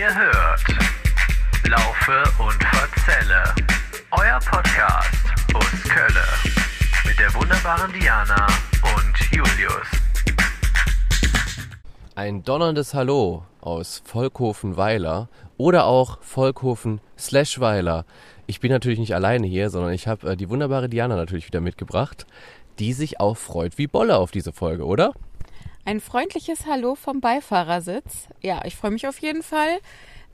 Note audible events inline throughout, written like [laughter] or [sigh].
Ihr hört Laufe und Verzelle, euer Podcast aus Kölle mit der wunderbaren Diana und Julius. Ein donnerndes Hallo aus Volkhofen-Weiler oder auch Volkhofen-Weiler. Ich bin natürlich nicht alleine hier, sondern ich habe äh, die wunderbare Diana natürlich wieder mitgebracht, die sich auch freut wie Bolle auf diese Folge, oder? Ein freundliches Hallo vom Beifahrersitz. Ja, ich freue mich auf jeden Fall.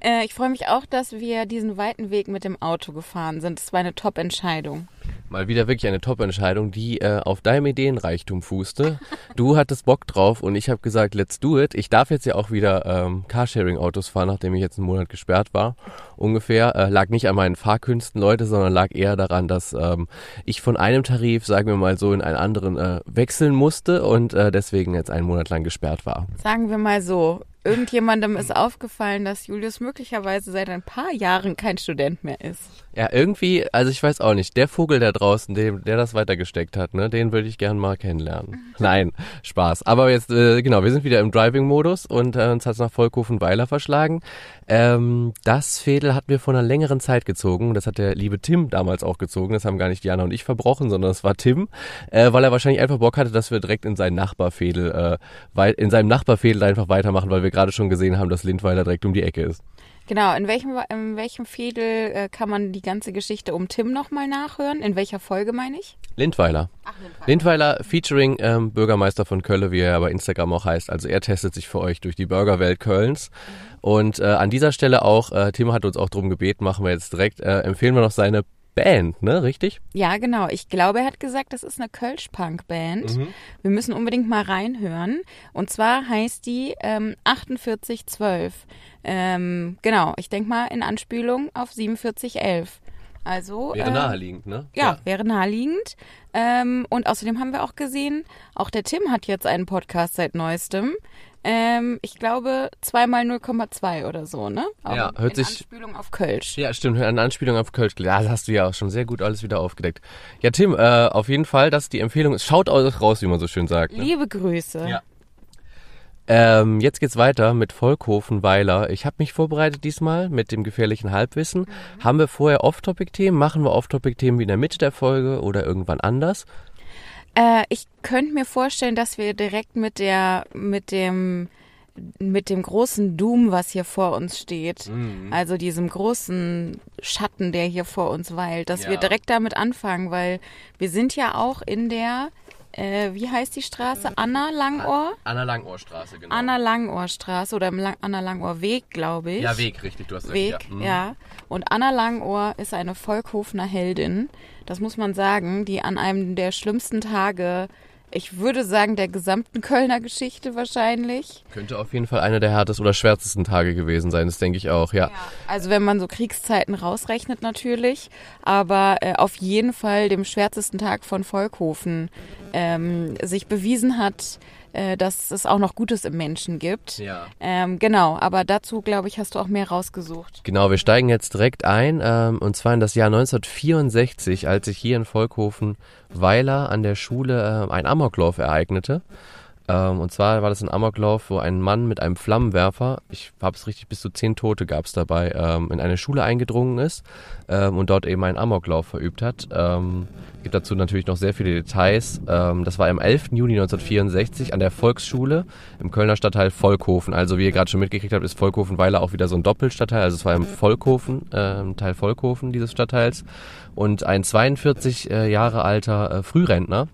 Äh, ich freue mich auch, dass wir diesen weiten Weg mit dem Auto gefahren sind. Es war eine Top-Entscheidung. Mal wieder wirklich eine Top-Entscheidung, die äh, auf deinem Ideenreichtum fußte. Du hattest Bock drauf und ich habe gesagt, let's do it. Ich darf jetzt ja auch wieder ähm, Carsharing-Autos fahren, nachdem ich jetzt einen Monat gesperrt war. Ungefähr. Äh, lag nicht an meinen Fahrkünsten, Leute, sondern lag eher daran, dass ähm, ich von einem Tarif, sagen wir mal so, in einen anderen äh, wechseln musste und äh, deswegen jetzt einen Monat lang gesperrt war. Sagen wir mal so, irgendjemandem ist aufgefallen, dass Julius möglicherweise seit ein paar Jahren kein Student mehr ist. Ja, irgendwie, also ich weiß auch nicht, der Vogel da draußen, dem, der das weitergesteckt hat, ne, den würde ich gern mal kennenlernen. [laughs] Nein, Spaß. Aber jetzt, äh, genau, wir sind wieder im Driving-Modus und äh, uns hat's nach Volkhofen-Weiler verschlagen. Ähm, das Fädel hatten wir vor einer längeren Zeit gezogen. Das hat der liebe Tim damals auch gezogen. Das haben gar nicht Diana und ich verbrochen, sondern es war Tim, äh, weil er wahrscheinlich einfach Bock hatte, dass wir direkt in seinen Nachbarfädel, äh, in seinem Nachbarfädel einfach weitermachen, weil wir gerade schon gesehen haben, dass Lindweiler direkt um die Ecke ist. Genau, in welchem, in welchem Fädel äh, kann man die ganze Geschichte um Tim nochmal nachhören? In welcher Folge meine ich? Lindweiler. Ach, Lindweiler. Lindweiler featuring ähm, Bürgermeister von Köln, wie er bei Instagram auch heißt. Also er testet sich für euch durch die Burgerwelt Kölns. Und äh, an dieser Stelle auch, äh, Tim hat uns auch drum gebeten, machen wir jetzt direkt, äh, empfehlen wir noch seine Band, ne? Richtig? Ja, genau. Ich glaube, er hat gesagt, das ist eine Kölsch-Punk-Band. Wir müssen unbedingt mal reinhören. Und zwar heißt die ähm, 4812. Ähm, genau, ich denke mal in Anspielung auf 4711. Also Wäre ähm, naheliegend, ne? Ja, wäre naheliegend. Ähm, und außerdem haben wir auch gesehen, auch der Tim hat jetzt einen Podcast seit neuestem. Ähm, ich glaube zweimal 0,2 oder so, ne? Auch Ja, hört sich- Anspielung auf Kölsch. Ja, stimmt. Eine Anspielung auf Kölsch. Ja, das hast du ja auch schon sehr gut alles wieder aufgedeckt. Ja, Tim, äh, auf jeden Fall, dass die Empfehlung ist. Schaut euch raus, wie man so schön sagt. Ne? Liebe Grüße. Ja. Ähm, jetzt geht's weiter mit Volkhofen-Weiler. Ich habe mich vorbereitet diesmal mit dem gefährlichen Halbwissen. Haben wir vorher Off-Topic-Themen? Machen wir Off-Topic-Themen wie in der Mitte der Folge oder irgendwann anders? Äh, ich könnte mir vorstellen, dass wir direkt mit der, mit dem, mit dem großen Doom, was hier vor uns steht, Mhm. also diesem großen Schatten, der hier vor uns weilt, dass Ja. wir direkt damit anfangen, weil wir sind ja auch in der, äh, wie heißt die Straße? Anna Langohr? Anna Langohrstraße, genau. Anna Langohr Straße oder im Lang Anna Langohr Weg, glaube ich. Ja, Weg, richtig, du hast Weg, recht. ja. Ja. Und Anna Langohr ist eine Volkhofener Heldin, das muss man sagen, die an einem der schlimmsten Tage, ich würde sagen, der gesamten Kölner Geschichte wahrscheinlich. Könnte auf jeden Fall einer der härtesten oder schwärzesten Tage gewesen sein, das denke ich auch, ja. Also wenn man so Kriegszeiten rausrechnet natürlich, aber äh, auf jeden Fall dem schwärzesten Tag von Volkhofen ähm, sich bewiesen hat, äh, dass es auch noch Gutes im Menschen gibt. Ja. Ähm, genau, aber dazu, glaube ich, hast du auch mehr rausgesucht. Genau, wir steigen jetzt direkt ein, ähm, und zwar in das Jahr 1964, als sich hier in Volkhofen Weiler an der Schule äh, ein Amoklauf ereignete. Ähm, und zwar war das ein Amoklauf, wo ein Mann mit einem Flammenwerfer, ich habe es richtig, bis zu zehn Tote gab es dabei, ähm, in eine Schule eingedrungen ist ähm, und dort eben einen Amoklauf verübt hat. Ähm, gibt dazu natürlich noch sehr viele Details. Ähm, das war am 11. Juni 1964 an der Volksschule im Kölner Stadtteil Volkhofen. Also wie ihr gerade schon mitgekriegt habt, ist Volkhofen-Weiler auch wieder so ein Doppelstadtteil. Also es war im Volkhofen, äh, Teil Volkhofen dieses Stadtteils. Und ein 42 äh, Jahre alter äh, Frührentner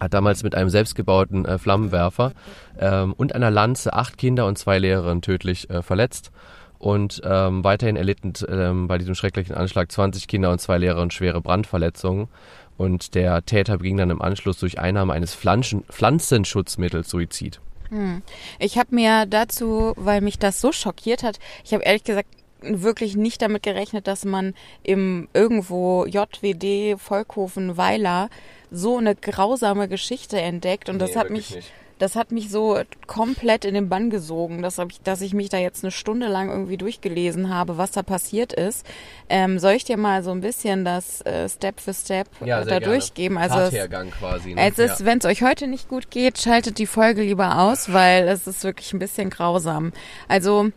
hat damals mit einem selbstgebauten äh, Flammenwerfer ähm, und einer Lanze acht Kinder und zwei Lehrerinnen tödlich äh, verletzt. Und ähm, weiterhin erlitten ähm, bei diesem schrecklichen Anschlag 20 Kinder und zwei Lehrerinnen schwere Brandverletzungen. Und der Täter beging dann im Anschluss durch Einnahme eines Pflanzen Pflanzenschutzmittels Suizid. Ich habe mir dazu, weil mich das so schockiert hat, ich habe ehrlich gesagt wirklich nicht damit gerechnet, dass man im irgendwo JWD Volkhofen Weiler so eine grausame Geschichte entdeckt und das Nee, hat wirklich mich nicht. das hat mich so komplett in den Bann gesogen, dass, ich, dass ich mich da jetzt eine Stunde lang irgendwie durchgelesen habe, was da passiert ist. Ähm, soll ich dir mal so ein bisschen das äh, Step für Step äh, da durchgeben? Also es, quasi. Ne? es ist, wenn es euch heute nicht gut geht, schaltet die Folge lieber aus, weil es ist wirklich ein bisschen grausam. Also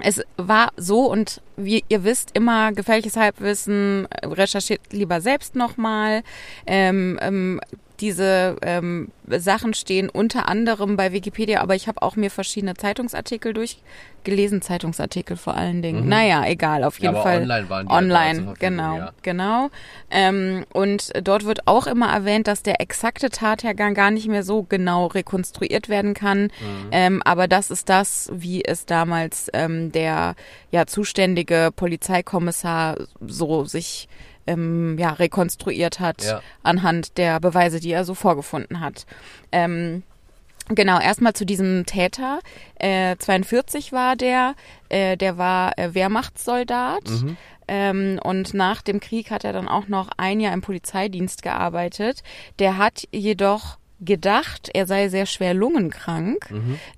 es war so und wie ihr wisst, immer gefährliches Halbwissen, recherchiert lieber selbst nochmal. Ähm, ähm, diese ähm, Sachen stehen unter anderem bei Wikipedia, aber ich habe auch mir verschiedene Zeitungsartikel durchgelesen, Zeitungsartikel vor allen Dingen. Mhm. Naja, egal, auf jeden ja, Fall. Online waren die Online, halt genau, ja. genau. Ähm, und dort wird auch immer erwähnt, dass der exakte Tathergang gar nicht mehr so genau rekonstruiert werden kann. Mhm. Ähm, aber das ist das, wie es damals ähm, der ja zuständige Polizeikommissar so sich ähm, ja, rekonstruiert hat Ja. anhand der Beweise, die er so vorgefunden hat. Ähm, Genau, erstmal zu diesem Täter. Äh, 42 war der, äh, der war äh, Wehrmachtssoldat. Ähm, und nach dem Krieg hat er dann auch noch ein Jahr im Polizeidienst gearbeitet. Der hat jedoch gedacht, er sei sehr schwer lungenkrank.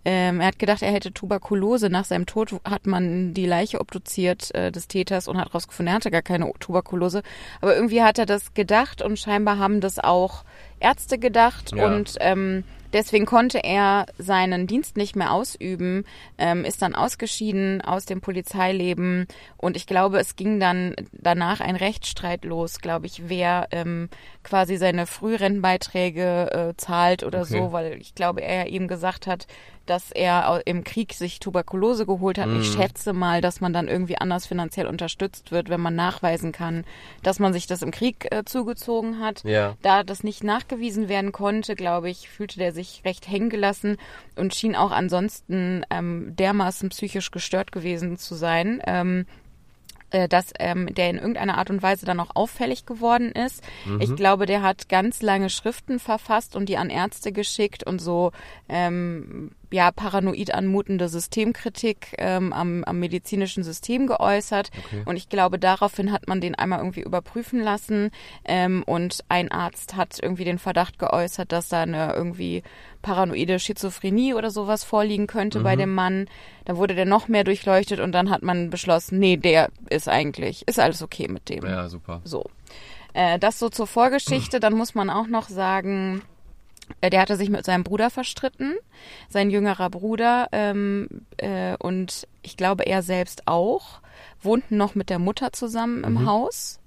Ähm, er hat gedacht, er hätte Tuberkulose. Nach seinem Tod hat man die Leiche obduziert äh, des Täters und hat herausgefunden, er hatte gar keine Tuberkulose. Aber irgendwie hat er das gedacht und scheinbar haben das auch Ärzte gedacht Ja. und ähm, Deswegen konnte er seinen Dienst nicht mehr ausüben, ähm, ist dann ausgeschieden aus dem Polizeileben und ich glaube, es ging dann danach ein Rechtsstreit los, glaube ich, wer ähm, quasi seine Frührentenbeiträge äh, zahlt oder Okay. so, weil ich glaube, er ihm gesagt hat, dass er im Krieg sich Tuberkulose geholt hat. Ich schätze mal, dass man dann irgendwie anders finanziell unterstützt wird, wenn man nachweisen kann, dass man sich das im Krieg äh, zugezogen hat. Ja. Da das nicht nachgewiesen werden konnte, glaube ich, fühlte der sich recht hängen gelassen und schien auch ansonsten ähm, dermaßen psychisch gestört gewesen zu sein. Ähm, äh, dass ähm, der in irgendeiner Art und Weise dann auch auffällig geworden ist. Ich glaube, der hat ganz lange Schriften verfasst und die an Ärzte geschickt und so ähm, ja paranoid anmutende Systemkritik ähm, am, am medizinischen System geäußert. Okay. Und ich glaube, daraufhin hat man den einmal irgendwie überprüfen lassen ähm, und ein Arzt hat irgendwie den Verdacht geäußert, dass da eine irgendwie paranoide Schizophrenie oder sowas vorliegen könnte bei dem Mann. Da wurde der noch mehr durchleuchtet und dann hat man beschlossen, nee, der ist eigentlich, ist alles okay mit dem. Ja, super. So. Äh, das so zur Vorgeschichte. [clears throat] Dann muss man auch noch sagen, der hatte sich mit seinem Bruder verstritten, sein jüngerer Bruder ähm, äh, und ich glaube er selbst auch, wohnten noch mit der Mutter zusammen im Haus,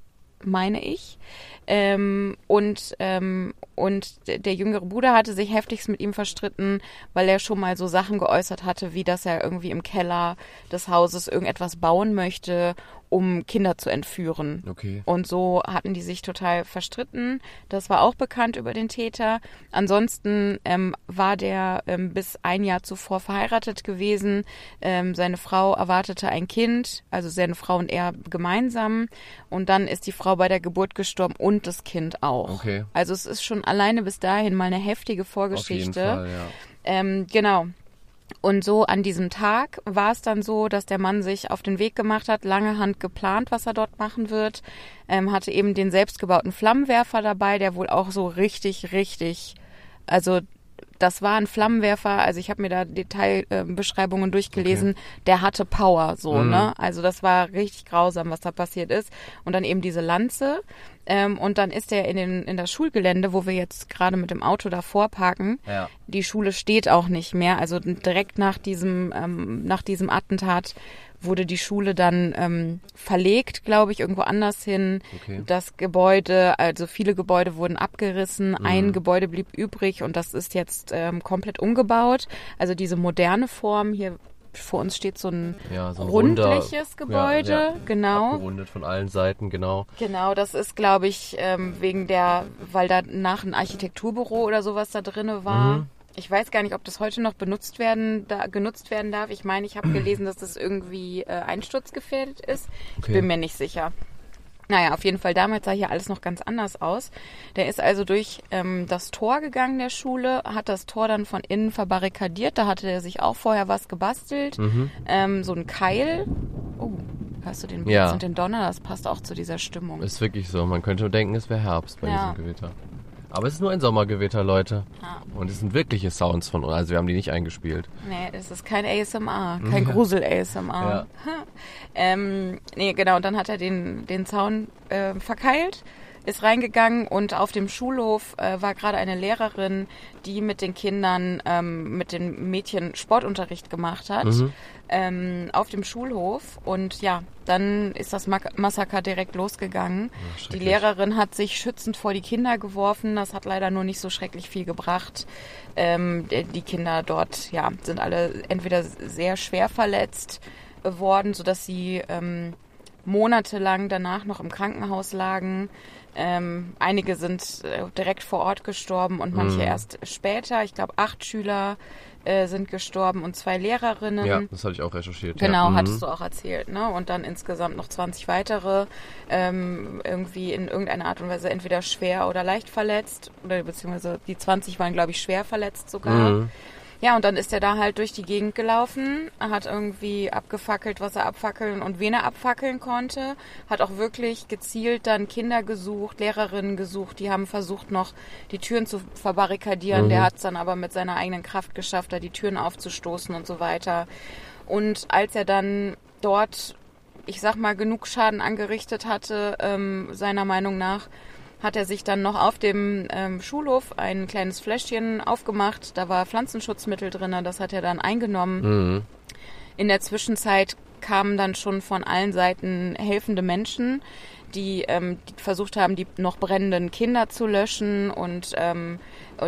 meine ich. Ähm, und, ähm, und der jüngere Bruder hatte sich heftigst mit ihm verstritten, weil er schon mal so Sachen geäußert hatte, wie dass er irgendwie im Keller des Hauses irgendetwas bauen möchte, um Kinder zu entführen. Okay. Und so hatten die sich total verstritten. Das war auch bekannt über den Täter. Ansonsten ähm, war der ähm, bis ein Jahr zuvor verheiratet gewesen. Ähm, seine Frau erwartete ein Kind, also seine Frau und er gemeinsam. Und dann ist die Frau bei der Geburt gestorben und das Kind auch. Okay. Also es ist schon alleine bis dahin mal eine heftige Auf jeden Vorgeschichte. Fall, ja. Ähm, genau. Und so an diesem Tag war es dann so, dass der Mann sich auf den Weg gemacht hat, lange Hand geplant, was er dort machen wird, ähm, hatte eben den selbstgebauten Flammenwerfer dabei, der wohl auch so richtig, richtig, also das war ein Flammenwerfer, also ich habe mir da Detailbeschreibungen durchgelesen, der hatte Power so, Mhm. ne? Also das war richtig grausam, was da passiert ist. Und dann eben diese Lanze. Ähm, und dann ist er in, den, in das Schulgelände, wo wir jetzt gerade mit dem Auto davor parken. Ja. Die Schule steht auch nicht mehr. Also direkt nach diesem, ähm, nach diesem Attentat wurde die Schule dann ähm, verlegt, glaube ich, irgendwo anders hin. Okay. Das Gebäude, also viele Gebäude wurden abgerissen, ein Gebäude blieb übrig und das ist jetzt ähm, komplett umgebaut. Also diese moderne Form hier vor uns steht so ein Ja, so ein runder- rundliches Gebäude, Ja, ja. genau. Abgerundet von allen Seiten, genau. Genau, das ist, glaube ich, ähm, wegen der, weil da nach ein Architekturbüro oder sowas da drinne war. Mhm. Ich weiß gar nicht, ob das heute noch benutzt werden, da, genutzt werden darf. Ich meine, ich habe gelesen, dass das irgendwie äh, einsturzgefährdet ist. Okay. Ich bin mir nicht sicher. Naja, auf jeden Fall, damals sah hier alles noch ganz anders aus. Der ist also durch ähm, das Tor gegangen der Schule, hat das Tor dann von innen verbarrikadiert. Da hatte er sich auch vorher was gebastelt. Mhm. Ähm, so ein Keil. Oh, hörst du den Blitz Ja. und den Donner? Das passt auch zu dieser Stimmung. Ist wirklich so. Man könnte denken, es wäre Herbst bei Ja. diesem Gewitter. Aber es ist nur ein Sommergewitter, Leute. Ja. Und es sind wirkliche Sounds von uns. Also wir haben die nicht eingespielt. Nee, es ist kein ASMR, [laughs] kein Grusel-ASMR. Ja. [laughs] ähm, nee, genau, und dann hat er den, den Zaun äh, verkeilt, ist reingegangen und auf dem Schulhof äh, war gerade eine Lehrerin, die mit den Kindern, ähm, mit den Mädchen Sportunterricht gemacht hat. Mhm. Ähm, auf dem Schulhof und ja, dann ist das Massaker direkt losgegangen. die schrecklich. Lehrerin hat sich schützend vor die Kinder geworfen. Das hat leider nur nicht so schrecklich viel gebracht. Ähm, die die Kinder dort ja, sind alle entweder sehr schwer verletzt worden, sodass sie ähm, monatelang danach noch im Krankenhaus lagen. Ähm, einige sind äh, direkt vor Ort gestorben und manche Mhm. erst später. Ich glaube, acht Schüler äh, sind gestorben und zwei Lehrerinnen. Ja, das hatte ich auch recherchiert. Genau, ja. Mhm. hattest du auch erzählt, ne? Und dann insgesamt noch 20 weitere ähm, irgendwie in irgendeiner Art und Weise entweder schwer oder leicht verletzt oder beziehungsweise die 20 waren glaube ich schwer verletzt sogar. Mhm. Ja, und dann ist er da halt durch die Gegend gelaufen, hat irgendwie abgefackelt, was er abfackeln und wen er abfackeln konnte, hat auch wirklich gezielt dann Kinder gesucht, Lehrerinnen gesucht, die haben versucht noch die Türen zu verbarrikadieren, Mhm. der hat es dann aber mit seiner eigenen Kraft geschafft, da die Türen aufzustoßen und so weiter. Und als er dann dort, ich sag mal, genug Schaden angerichtet hatte, ähm, seiner Meinung nach, hat er sich dann noch auf dem ähm, Schulhof ein kleines Fläschchen aufgemacht. Da war Pflanzenschutzmittel drin, das hat er dann eingenommen. Mhm. In der Zwischenzeit kamen dann schon von allen Seiten helfende Menschen, die, ähm, die versucht haben, die noch brennenden Kinder zu löschen und ähm,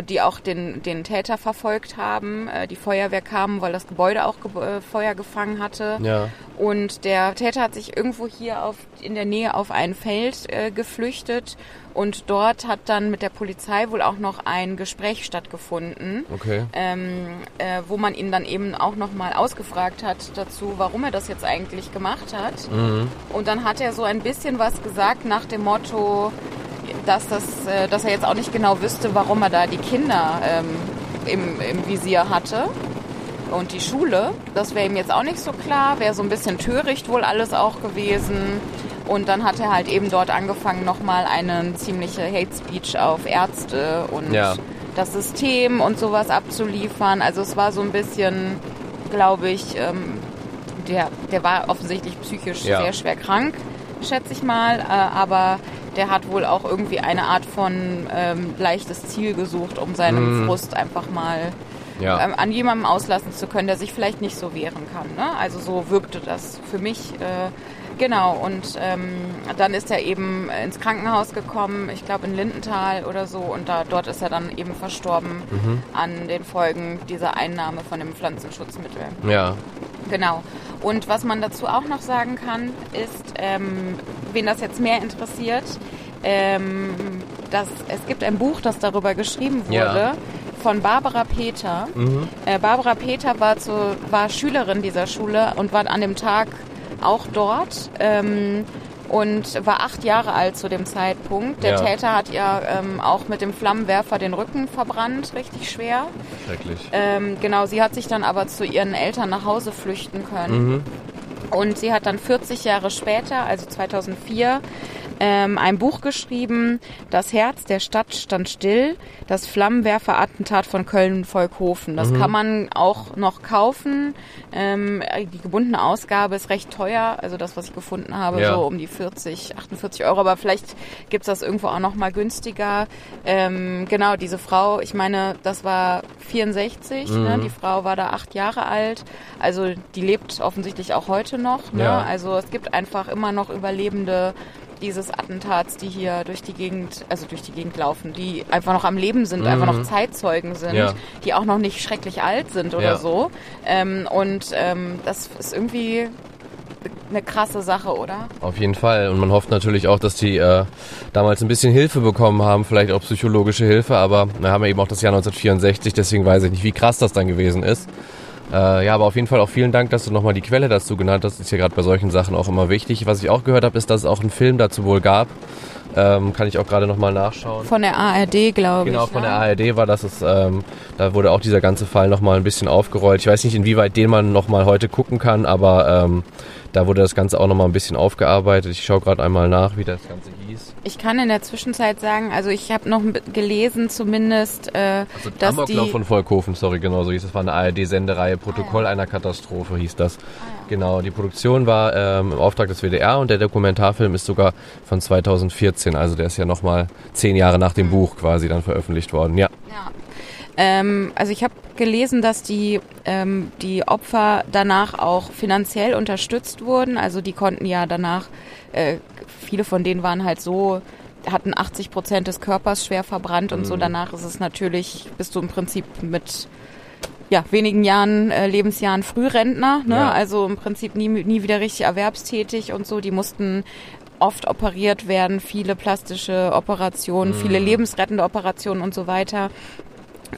die auch den, den Täter verfolgt haben. Äh, die Feuerwehr kam, weil das Gebäude auch ge äh, Feuer gefangen hatte. Ja. Und der Täter hat sich irgendwo hier auf, in der Nähe auf ein Feld äh, geflüchtet. Und dort hat dann mit der Polizei wohl auch noch ein Gespräch stattgefunden, Okay. ähm, äh, wo man ihn dann eben auch nochmal ausgefragt hat dazu, warum er das jetzt eigentlich gemacht hat. Mhm. Und dann hat er so ein bisschen was gesagt nach dem Motto, dass, das, äh, dass er jetzt auch nicht genau wüsste, warum er da die Kinder ähm, im, im Visier hatte. Und die Schule, das wäre ihm jetzt auch nicht so klar, wäre so ein bisschen töricht wohl alles auch gewesen. Und dann hat er halt eben dort angefangen, nochmal eine ziemliche Hate Speech auf Ärzte und Ja. das System und sowas abzuliefern. Also es war so ein bisschen, glaube ich, ähm, der, der war offensichtlich psychisch Ja. sehr schwer krank, schätze ich mal. Äh, aber der hat wohl auch irgendwie eine Art von ähm, leichtes Ziel gesucht, um seinen Mhm. Frust einfach mal Ja. ähm, an jemandem auslassen zu können, der sich vielleicht nicht so wehren kann. Ne? Also so wirkte das für mich. Äh, genau, und ähm, dann ist er eben ins Krankenhaus gekommen, ich glaube in Lindenthal oder so, und da, dort ist er dann eben verstorben Mhm. an den Folgen dieser Einnahme von dem Pflanzenschutzmittel. Ja. Genau. Und was man dazu auch noch sagen kann, ist, ähm, wen das jetzt mehr interessiert, ähm, dass es gibt ein Buch, das darüber geschrieben wurde, Ja. von Barbara Peter. Mhm. Äh, Barbara Peter war, zu, war Schülerin dieser Schule und war an dem Tag auch dort. Ähm, und war acht Jahre alt zu dem Zeitpunkt. Der Ja. Täter hat ihr ähm, auch mit dem Flammenwerfer den Rücken verbrannt, richtig schwer. Schrecklich. Ähm, genau, sie hat sich dann aber zu ihren Eltern nach Hause flüchten können. Mhm. Und sie hat dann 40 Jahre später, also 2004, ähm, ein Buch geschrieben, Das Herz der Stadt stand still, das Flammenwerfer-Attentat von Köln-Volkhofen. Das kann man auch noch kaufen. Ähm, die gebundene Ausgabe ist recht teuer, also das, was ich gefunden habe, Ja. so um die 40, 48 Euro, aber vielleicht gibt's das irgendwo auch noch mal günstiger. Ähm, genau, diese Frau, ich meine, das war 64, ne? Mhm. die Frau war da acht Jahre alt, also die lebt offensichtlich auch heute noch. Ne? Ja. Also es gibt einfach immer noch Überlebende dieses Attentats, die hier durch die Gegend, also durch die Gegend laufen, die einfach noch am Leben sind, einfach noch Zeitzeugen sind, Mhm. Ja. die auch noch nicht schrecklich alt sind oder Ja. so. Ähm, und ähm, das ist irgendwie eine krasse Sache, oder? Auf jeden Fall. Und man hofft natürlich auch, dass die äh, damals ein bisschen Hilfe bekommen haben, vielleicht auch psychologische Hilfe, aber wir haben ja eben auch das Jahr 1964, deswegen weiß ich nicht, wie krass das dann gewesen ist. Äh, ja, aber auf jeden Fall auch vielen Dank, dass du nochmal die Quelle dazu genannt hast. Ist ja gerade bei solchen Sachen auch immer wichtig. Was ich auch gehört habe, ist, dass es auch einen Film dazu wohl gab. Ähm, kann ich auch gerade nochmal nachschauen. Von der ARD, glaube Genau, ich. von ne? der ARD war das, ist, ähm, da wurde auch dieser ganze Fall nochmal ein bisschen aufgerollt. Ich weiß nicht, inwieweit den man nochmal heute gucken kann, aber ähm, da wurde das Ganze auch nochmal ein bisschen aufgearbeitet. Ich schaue gerade einmal nach, wie das Ganze hieß. Ich kann in der Zwischenzeit sagen, also ich habe noch gelesen zumindest, äh, Also dass Amoklauf die... von Volkhofen, sorry, genau so hieß es. Das war eine ARD-Sendereihe, Protokoll einer Katastrophe hieß das. Genau, die Produktion war ähm, im Auftrag des WDR und der Dokumentarfilm ist sogar von 2014. 2014, also der ist ja nochmal zehn Jahre nach dem Buch quasi dann veröffentlicht worden, ja. Ja. Ähm, also ich habe gelesen, dass die, ähm, die Opfer danach auch finanziell unterstützt wurden. Also die konnten ja danach, äh, viele von denen waren halt so, hatten 80 Prozent des Körpers schwer verbrannt und so. Danach ist es natürlich, bist du im Prinzip mit ja, wenigen Jahren, äh, Lebensjahren Frührentner, ne? Ja. also im Prinzip nie, nie wieder richtig erwerbstätig und so. Die mussten oft operiert werden, viele plastische Operationen, viele lebensrettende Operationen und so weiter.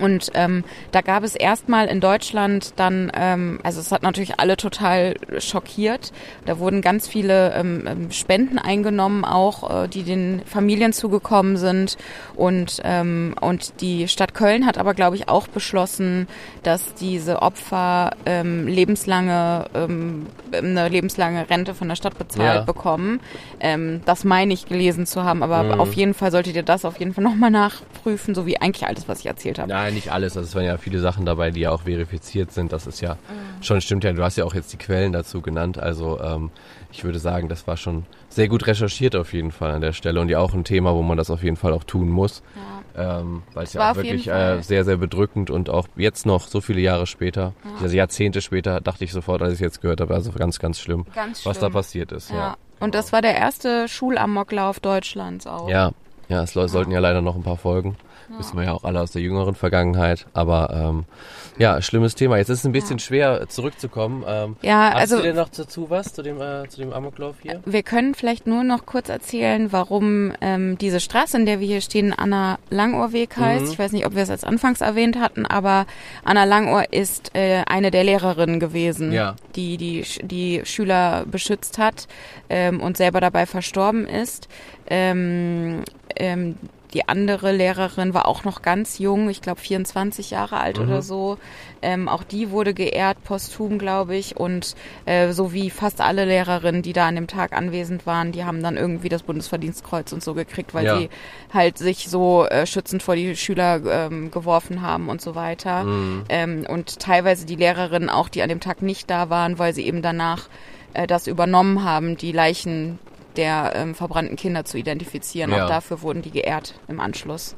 Und ähm, da gab es erstmal in Deutschland dann, ähm, also es hat natürlich alle total schockiert. Da wurden ganz viele ähm, ähm, Spenden eingenommen, auch äh, die den Familien zugekommen sind. Und ähm, und die Stadt Köln hat aber, glaube ich, auch beschlossen, dass diese Opfer ähm, lebenslange ähm, eine lebenslange Rente von der Stadt bezahlt Ja. bekommen. Ähm, das meine ich gelesen zu haben, aber Mhm. auf jeden Fall solltet ihr das auf jeden Fall nochmal nachprüfen, so wie eigentlich alles, was ich erzählt habe. Nein, nicht alles. Also es waren ja viele Sachen dabei, die ja auch verifiziert sind. Das ist ja schon stimmt ja. Du hast ja auch jetzt die Quellen dazu genannt. Also ähm, ich würde sagen, das war schon sehr gut recherchiert auf jeden Fall an der Stelle und ja auch ein Thema, wo man das auf jeden Fall auch tun muss. Ähm, weil es ja auch wirklich äh, sehr, sehr bedrückend und auch jetzt noch so viele Jahre später, also Jahrzehnte später, dachte ich sofort, als ich es jetzt gehört habe, also ganz, ganz schlimm, Ganz was da schlimm. passiert ist. Ja. Ja, Und das war der erste Schulamoklauf Deutschlands auch. Ja, ja, es sollten ja leider noch ein paar folgen. Wissen wir ja auch alle aus der jüngeren Vergangenheit. Aber ähm, ja, schlimmes Thema. Jetzt ist es ein bisschen schwer zurückzukommen. Ähm, Ja, hast also- du denn noch dazu was, zu dem, äh, zu dem Amoklauf hier? Wir können vielleicht nur noch kurz erzählen, warum ähm, diese Straße, in der wir hier stehen, Anna Langohrweg heißt. Mhm. Ich weiß nicht, ob wir es als anfangs erwähnt hatten, aber Anna Langohr ist äh, eine der Lehrerinnen gewesen, Ja. die, die die Schüler beschützt hat ähm, und selber dabei verstorben ist. Ähm, ähm, die andere Lehrerin war auch noch ganz jung, ich glaube 24 Jahre alt Mhm. oder so. Ähm, auch die wurde geehrt, posthum, glaube ich. Und äh, so wie fast alle Lehrerinnen, die da an dem Tag anwesend waren, die haben dann irgendwie das Bundesverdienstkreuz und so gekriegt, weil Ja. sie halt sich so äh, schützend vor die Schüler ähm, geworfen haben und so weiter. Mhm. Ähm, und teilweise die Lehrerinnen auch, die an dem Tag nicht da waren, weil sie eben danach äh, das übernommen haben, die Leichen der ähm, verbrannten Kinder zu identifizieren. Ja. Auch dafür wurden die geehrt im Anschluss.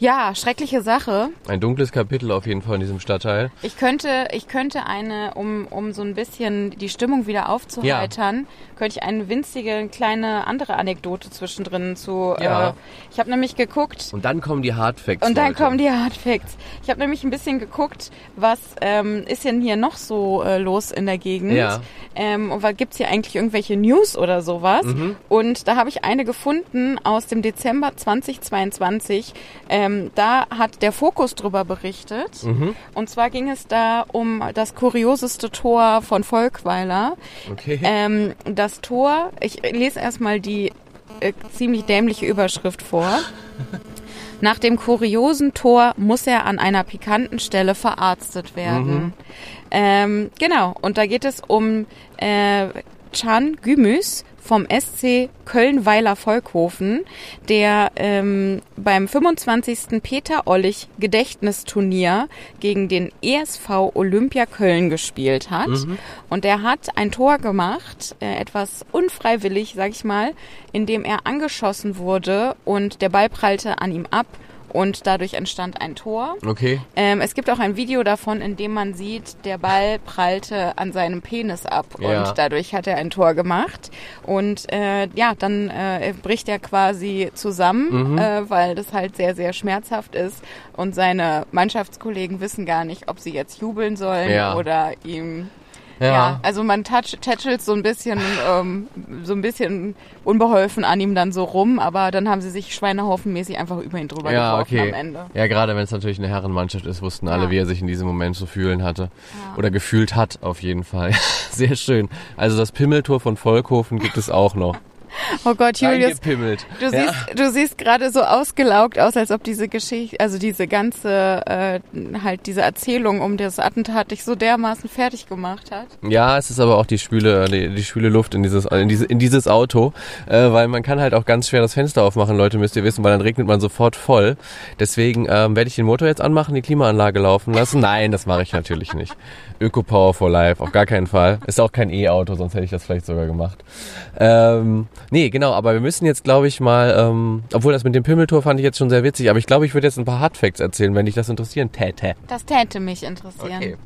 Ja, schreckliche Sache. Ein dunkles Kapitel auf jeden Fall in diesem Stadtteil. Ich könnte, ich könnte eine, um, um so ein bisschen die Stimmung wieder aufzuheitern, könnte ich eine winzige kleine andere Anekdote zwischendrin zu. Ja. Äh, ich habe nämlich geguckt. Und dann kommen die Hard Facts. Und dann Leute. kommen die Hard Facts. Ich habe nämlich ein bisschen geguckt, was ähm, ist denn hier noch so äh, los in der Gegend? Ja. Ähm, und was gibt's hier eigentlich irgendwelche News oder sowas? Mhm. Und da habe ich eine gefunden aus dem Dezember 2022. Ähm, da hat der Fokus drüber berichtet. Mhm. Und zwar ging es da um das kurioseste Tor von Volkweiler. Okay. Ähm, das Tor, ich lese erstmal die äh, ziemlich dämliche Überschrift vor. [laughs] Nach dem kuriosen Tor muss er an einer pikanten Stelle verarztet werden. Ähm, genau, und da geht es um äh, Can Gümüs vom SC Köln-Weiler Volkhofen, der ähm, beim 25. Peter Ollich Gedächtnisturnier gegen den ESV Olympia Köln gespielt hat. Und der hat ein Tor gemacht, äh, etwas unfreiwillig, sag ich mal, indem er angeschossen wurde und der Ball prallte an ihm ab und dadurch entstand ein Tor. Okay. Ähm, es gibt auch ein Video davon, in dem man sieht, der Ball prallte an seinem Penis ab Ja. und dadurch hat er ein Tor gemacht. Und äh, ja, dann äh, bricht er quasi zusammen, Mhm. äh, weil das halt sehr, sehr schmerzhaft ist. Und seine Mannschaftskollegen wissen gar nicht, ob sie jetzt jubeln sollen Ja. oder ihm Ja. ja, also man tätschelt so ein bisschen, ähm, so ein bisschen unbeholfen an ihm dann so rum, aber dann haben sie sich schweinehaufenmäßig einfach über ihn drüber Ja, geworfen okay. am Ende. Ja, gerade wenn es natürlich eine Herrenmannschaft ist, wussten alle, Ja. wie er sich in diesem Moment zu fühlen hatte. Oder gefühlt hat, auf jeden Fall. [laughs] Sehr schön. Also das Pimmeltor von Volkhofen gibt es auch noch. [laughs] Oh Gott, Julius, du siehst, du siehst gerade so ausgelaugt aus, als ob diese Geschichte, also diese ganze, äh, halt diese Erzählung um das Attentat dich so dermaßen fertig gemacht hat. Ja, es ist aber auch die schwüle, die, die schwüle Luft in dieses, in, diese, in dieses Auto, äh, weil man kann halt auch ganz schwer das Fenster aufmachen, Leute, müsst ihr wissen, weil dann regnet man sofort voll. Deswegen ähm, werde ich den Motor jetzt anmachen, die Klimaanlage laufen lassen. Nein, das mache ich natürlich nicht. Öko Power for Life, auf gar keinen Fall. Ist auch kein E-Auto, sonst hätte ich das vielleicht sogar gemacht. Ähm, Nee, genau, aber wir müssen jetzt, glaube ich, mal, ähm, obwohl das mit dem Pimmeltor fand ich jetzt schon sehr witzig, aber ich glaube, ich würde jetzt ein paar Hardfacts erzählen, wenn dich das interessieren täte. Das täte mich interessieren. Okay.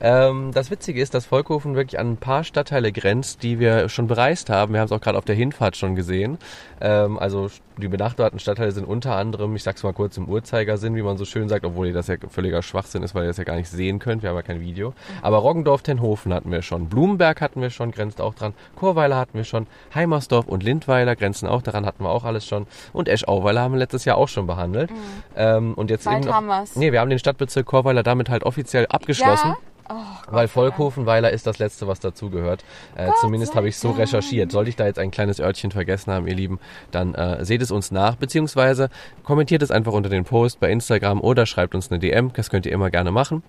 Ähm, das Witzige ist, dass Volkhofen wirklich an ein paar Stadtteile grenzt, die wir schon bereist haben. Wir haben es auch gerade auf der Hinfahrt schon gesehen. Ähm, also die benachbarten Stadtteile sind unter anderem, ich sag's mal kurz im Uhrzeigersinn, wie man so schön sagt, obwohl das ja völliger Schwachsinn ist, weil ihr das ja gar nicht sehen könnt. Wir haben ja kein Video. Aber Roggendorf, Tenhofen hatten wir schon. Blumenberg hatten wir schon, grenzt auch dran. Chorweiler hatten wir schon. Heimersdorf und Lindweiler grenzen auch daran, hatten wir auch alles schon. Und Eschauweiler haben wir letztes Jahr auch schon behandelt. Ähm, und jetzt Bald eben noch, haben wir's. Nee, wir haben den Stadtbezirk Chorweiler damit halt offiziell abgeschlossen. Ja? Oh, Gott Weil. Volkhofenweiler ist das Letzte, was dazugehört. Äh, zumindest habe ich so recherchiert. Sollte ich da jetzt ein kleines Örtchen vergessen haben, ihr Lieben, dann äh, seht es uns nach, beziehungsweise kommentiert es einfach unter den Post bei Instagram oder schreibt uns eine DM. Das könnt ihr immer gerne machen.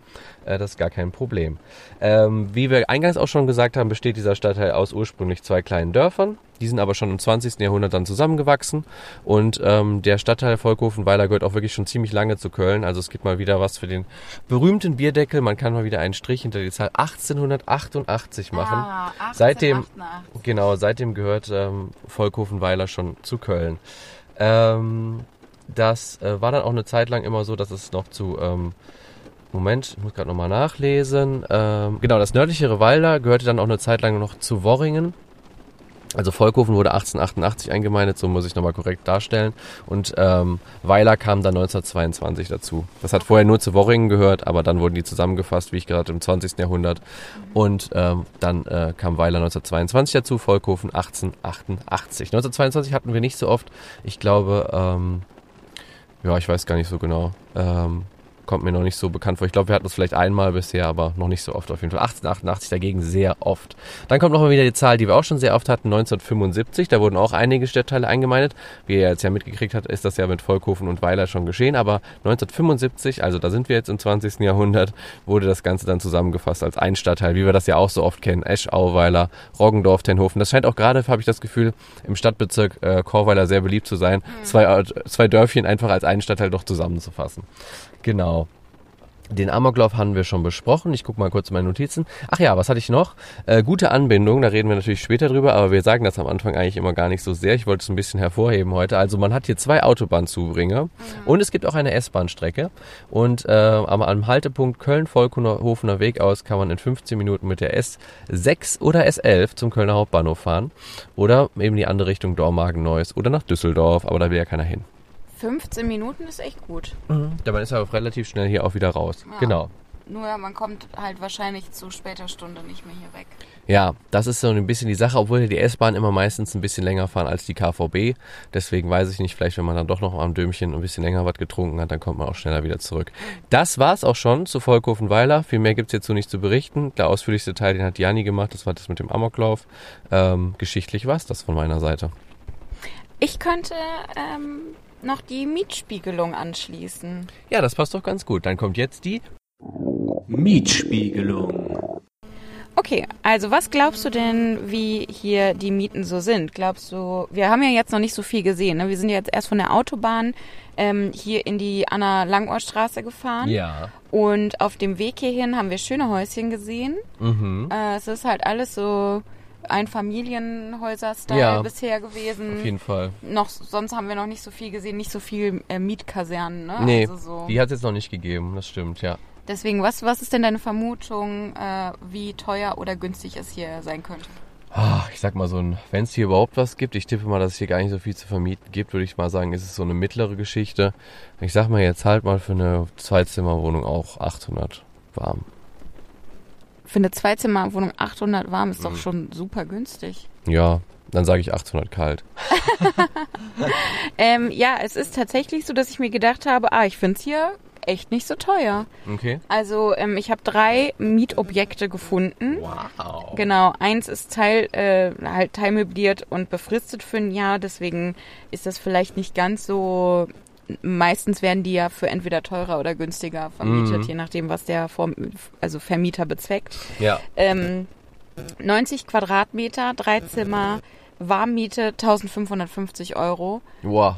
Äh, das ist gar kein Problem. Ähm, wie wir eingangs auch schon gesagt haben, besteht dieser Stadtteil aus ursprünglich zwei kleinen Dörfern. Die sind aber schon im 20. Jahrhundert dann zusammengewachsen. Und ähm, der Stadtteil Volkhofenweiler gehört auch wirklich schon ziemlich lange zu Köln. Also es gibt mal wieder was für den berühmten Bierdeckel. Man kann mal wieder einen Strich hinter die Zahl 1888 machen. Ah, Seitdem, 1888. genau, seitdem gehört ähm, Volkhofenweiler schon zu Köln. Ähm, das äh, war dann auch eine Zeit lang immer so, dass es noch zu ähm, Moment, ich muss gerade nochmal nachlesen. Ähm, genau, das nördlichere Walder gehörte dann auch eine Zeit lang noch zu Worringen. Also Volkhofen wurde 1888 eingemeindet, so muss ich nochmal korrekt darstellen. Und ähm, Weiler kam dann 1922 dazu. Das hat vorher nur zu Worringen gehört, aber dann wurden die zusammengefasst, wie ich gerade im 20. Jahrhundert. Und ähm, dann äh, kam Weiler 1922 dazu, Volkhofen 1888. 1922 hatten wir nicht so oft. Ich glaube, ähm, ja, ich weiß gar nicht so genau. Ähm, kommt mir noch nicht so bekannt vor. Ich glaube, wir hatten es vielleicht einmal bisher, aber noch nicht so oft auf jeden Fall. 1888 dagegen sehr oft. Dann kommt nochmal wieder die Zahl, die wir auch schon sehr oft hatten, 1975. Da wurden auch einige Stadtteile eingemeindet. Wie ihr jetzt ja mitgekriegt habt, ist das ja mit Volkhofen und Weiler schon geschehen. Aber 1975, also da sind wir jetzt im 20. Jahrhundert, wurde das Ganze dann zusammengefasst als ein Stadtteil, wie wir das ja auch so oft kennen. Eschau, Weiler, Roggendorf, Tenhofen. Das scheint auch gerade, habe ich das Gefühl, im Stadtbezirk äh, Chorweiler sehr beliebt zu sein, zwei, äh, zwei Dörfchen einfach als einen Stadtteil doch zusammenzufassen. Genau. Den Amoklauf haben wir schon besprochen. Ich gucke mal kurz in meine Notizen. Ach ja, was hatte ich noch? Äh, gute Anbindung, da reden wir natürlich später drüber, aber wir sagen das am Anfang eigentlich immer gar nicht so sehr. Ich wollte es ein bisschen hervorheben heute. Also man hat hier zwei Autobahnzubringer und es gibt auch eine S-Bahn-Strecke. Und äh, am, am Haltepunkt Köln-Volkhofener Weg aus kann man in 15 Minuten mit der S6 oder S11 zum Kölner Hauptbahnhof fahren. Oder eben die andere Richtung Dormagen-Neuss oder nach Düsseldorf, aber da will ja keiner hin. 15 Minuten ist echt gut. Dabei ist er auch relativ schnell hier auch wieder raus. Ja. Genau. Nur man kommt halt wahrscheinlich zu später Stunde nicht mehr hier weg. Ja, das ist so ein bisschen die Sache, obwohl die S-Bahn immer meistens ein bisschen länger fahren als die KVB. Deswegen weiß ich nicht, vielleicht wenn man dann doch noch am Dömchen ein bisschen länger was getrunken hat, dann kommt man auch schneller wieder zurück. Das war's auch schon zu Volkhofenweiler. Viel mehr gibt's jetzt so nicht zu berichten. Der ausführlichste Teil, den hat Jani gemacht, das war das mit dem Amoklauf. Ähm, geschichtlich war's das von meiner Seite. Ich könnte ähm, noch die Mietspiegelung anschließen. Ja, das passt doch ganz gut. Dann kommt jetzt die Mietspiegelung. Okay, also was glaubst du denn, wie hier die Mieten so sind? Glaubst du, wir haben ja jetzt noch nicht so viel gesehen. Ne? Wir sind ja jetzt erst von der Autobahn ähm, hier in die Anna-Langohr-Straße gefahren. Ja. Und auf dem Weg hierhin haben wir schöne Häuschen gesehen. Mhm. Äh, es ist halt alles so ein Familienhäuser-Style Ja. bisher gewesen. Auf jeden Fall. Noch, sonst haben wir noch nicht so viel gesehen, nicht so viel äh, Mietkasernen. Ne? Nee, Also so. die hat's jetzt noch nicht gegeben, das stimmt, ja. Deswegen, was, was ist denn deine Vermutung, äh, wie teuer oder günstig es hier sein könnte? Ah, Ich sag mal so ein, wenn es hier überhaupt was gibt, ich tippe mal, dass es hier gar nicht so viel zu vermieten gibt, würde ich mal sagen, ist es so eine mittlere Geschichte. Ich sag mal jetzt halt mal für eine Zweizimmerwohnung auch 800 warm. Für eine Zweizimmerwohnung 800 warm Mhm. ist doch schon super günstig. Ja, dann sage ich 800 kalt. [laughs] Ähm, ja, es ist tatsächlich so, dass ich mir gedacht habe, ah, ich find's hier echt nicht so teuer. Okay. Also ähm, ich habe drei Mietobjekte gefunden. Wow. Genau, eins ist teil, äh, halt teilmöbliert und befristet für ein Jahr, deswegen ist das vielleicht nicht ganz so. Meistens werden die ja für entweder teurer oder günstiger vermietet, Mhm. je nachdem, was der Vorm also Vermieter bezweckt. Ja. Ähm, 90 Quadratmeter, drei Zimmer, Warmmiete 1550 Euro. Wow.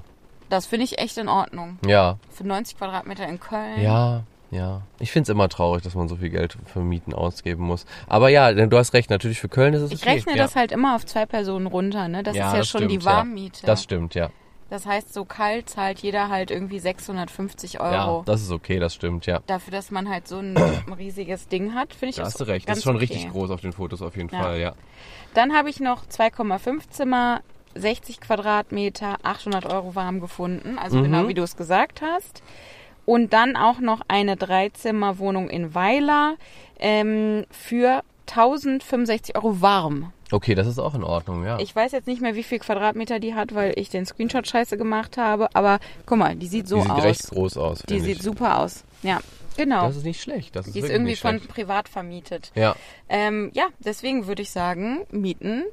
Das finde ich echt in Ordnung. Ja. Für 90 Quadratmeter in Köln. Ja. Ja, ich finde es immer traurig, dass man so viel Geld für Mieten ausgeben muss. Aber ja, denn du hast recht, natürlich für Köln ist es Ich okay. rechne ja. das halt immer auf zwei Personen runter, ne? Das Ja, ist ja das schon stimmt, die ja. Warmmiete. Das stimmt, ja. Das heißt, so kalt zahlt jeder halt irgendwie 650 Ja, Euro. das ist okay, das stimmt, ja. Dafür, dass man halt so ein [coughs] riesiges Ding hat, finde ich Da das hast du recht. Das ist schon okay. richtig groß auf den Fotos auf jeden Ja. Fall, ja. Dann habe ich noch 2,5 Zimmer, 60 Quadratmeter, 800 Euro warm gefunden. Also Mhm. genau wie du es gesagt hast. Und dann auch noch eine Dreizimmerwohnung in Weiler ähm, für 1065 Euro warm. Okay, das ist auch in Ordnung, ja. Ich weiß jetzt nicht mehr, wie viel Quadratmeter die hat, weil ich den Screenshot scheiße gemacht habe. Aber guck mal, die sieht so Die sieht aus. recht groß aus, die sieht ich. super aus. Ja, genau. Das ist nicht schlecht. Das ist die ist irgendwie von privat vermietet. Ja, Ähm, ja, deswegen würde ich sagen, Mieten,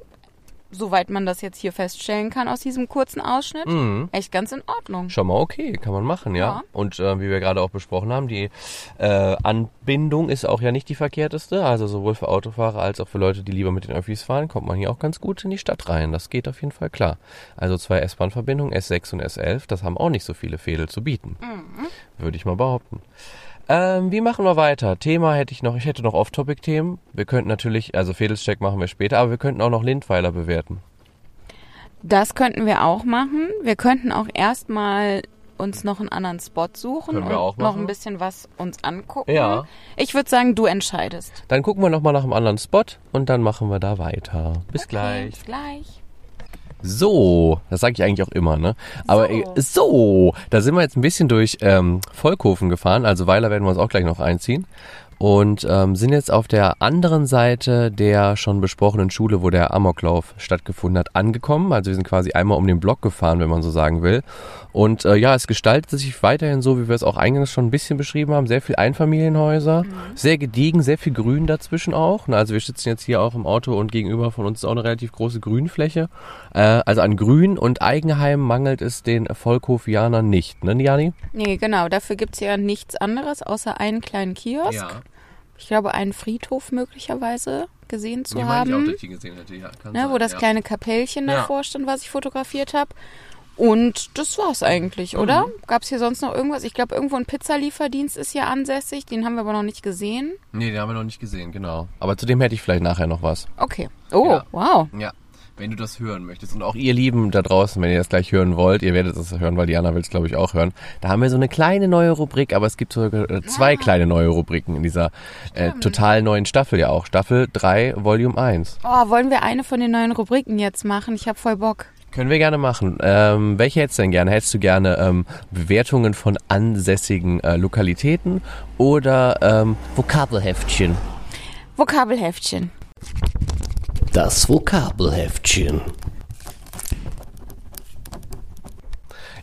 soweit man das jetzt hier feststellen kann aus diesem kurzen Ausschnitt, Mhm. echt ganz in Ordnung. schon mal okay, kann man machen, ja. Ja. Und äh, wie wir gerade auch besprochen haben, die äh, Anbindung ist auch ja nicht die verkehrteste. Also sowohl für Autofahrer als auch für Leute, die lieber mit den Öffis fahren, kommt man hier auch ganz gut in die Stadt rein. Das geht auf jeden Fall klar. Also zwei S-Bahn-Verbindungen, S6 und S11, das haben auch nicht so viele Fädel zu bieten. Würde ich mal behaupten. Ähm, wie machen wir weiter? Thema hätte ich noch, ich hätte noch Off-Topic-Themen. Wir könnten natürlich, also Fedelscheck machen wir später, aber wir könnten auch noch Lindweiler bewerten. Das könnten wir auch machen. Wir könnten auch erstmal uns noch einen anderen Spot suchen und wir auch noch machen. ein bisschen was uns angucken. Ja. Ich würde sagen, du entscheidest. Dann gucken wir nochmal nach einem anderen Spot und dann machen wir da weiter. Bis Okay, gleich. Bis gleich. So, das sage ich eigentlich auch immer, ne? Aber So. äh, so, da sind wir jetzt ein bisschen durch ähm, Volkhofen gefahren, also Weiler werden wir uns auch gleich noch einziehen. Und ähm, sind jetzt auf der anderen Seite der schon besprochenen Schule, wo der Amoklauf stattgefunden hat, angekommen. Also wir sind quasi einmal um den Block gefahren, wenn man so sagen will. Und äh, ja, es gestaltet sich weiterhin so, wie wir es auch eingangs schon ein bisschen beschrieben haben. Sehr viel Einfamilienhäuser, sehr gediegen, sehr viel Grün dazwischen auch. Also wir sitzen jetzt hier auch im Auto und gegenüber von uns ist auch eine relativ große Grünfläche. Äh, also an Grün und Eigenheim mangelt es den Volkhofianern nicht, ne Jani? Nee, genau. Dafür gibt's ja nichts anderes, außer einen kleinen Kiosk. Ich glaube, einen Friedhof möglicherweise gesehen zu haben. ich ihn gesehen hätte, ja. Ne, wo das kleine Kapellchen Ja. davor stand, was ich fotografiert habe. Und das war's eigentlich, oder? Mhm. Gab's hier sonst noch irgendwas? Ich glaube, irgendwo ein Pizzalieferdienst ist hier ansässig. Den haben wir aber noch nicht gesehen. Nee, den haben wir noch nicht gesehen, genau. Aber zu dem hätte ich vielleicht nachher noch was. Okay. Oh, Ja. wow. Ja, wenn du das hören möchtest. Und auch ihr Lieben da draußen, wenn ihr das gleich hören wollt, ihr werdet das hören, weil Diana will es, glaube ich, auch hören. Da haben wir so eine kleine neue Rubrik, aber es gibt sogar äh, zwei kleine neue Rubriken in dieser äh, total neuen Staffel ja auch. Staffel 3, Volume 1. Oh, wollen wir eine von den neuen Rubriken jetzt machen? Ich habe voll Bock. Können wir gerne machen. Ähm, welche hättest du denn gerne? Hättest du gerne ähm, Bewertungen von ansässigen äh, Lokalitäten oder ähm, Vokabelheftchen? Vokabelheftchen. Das Vokabelheftchen.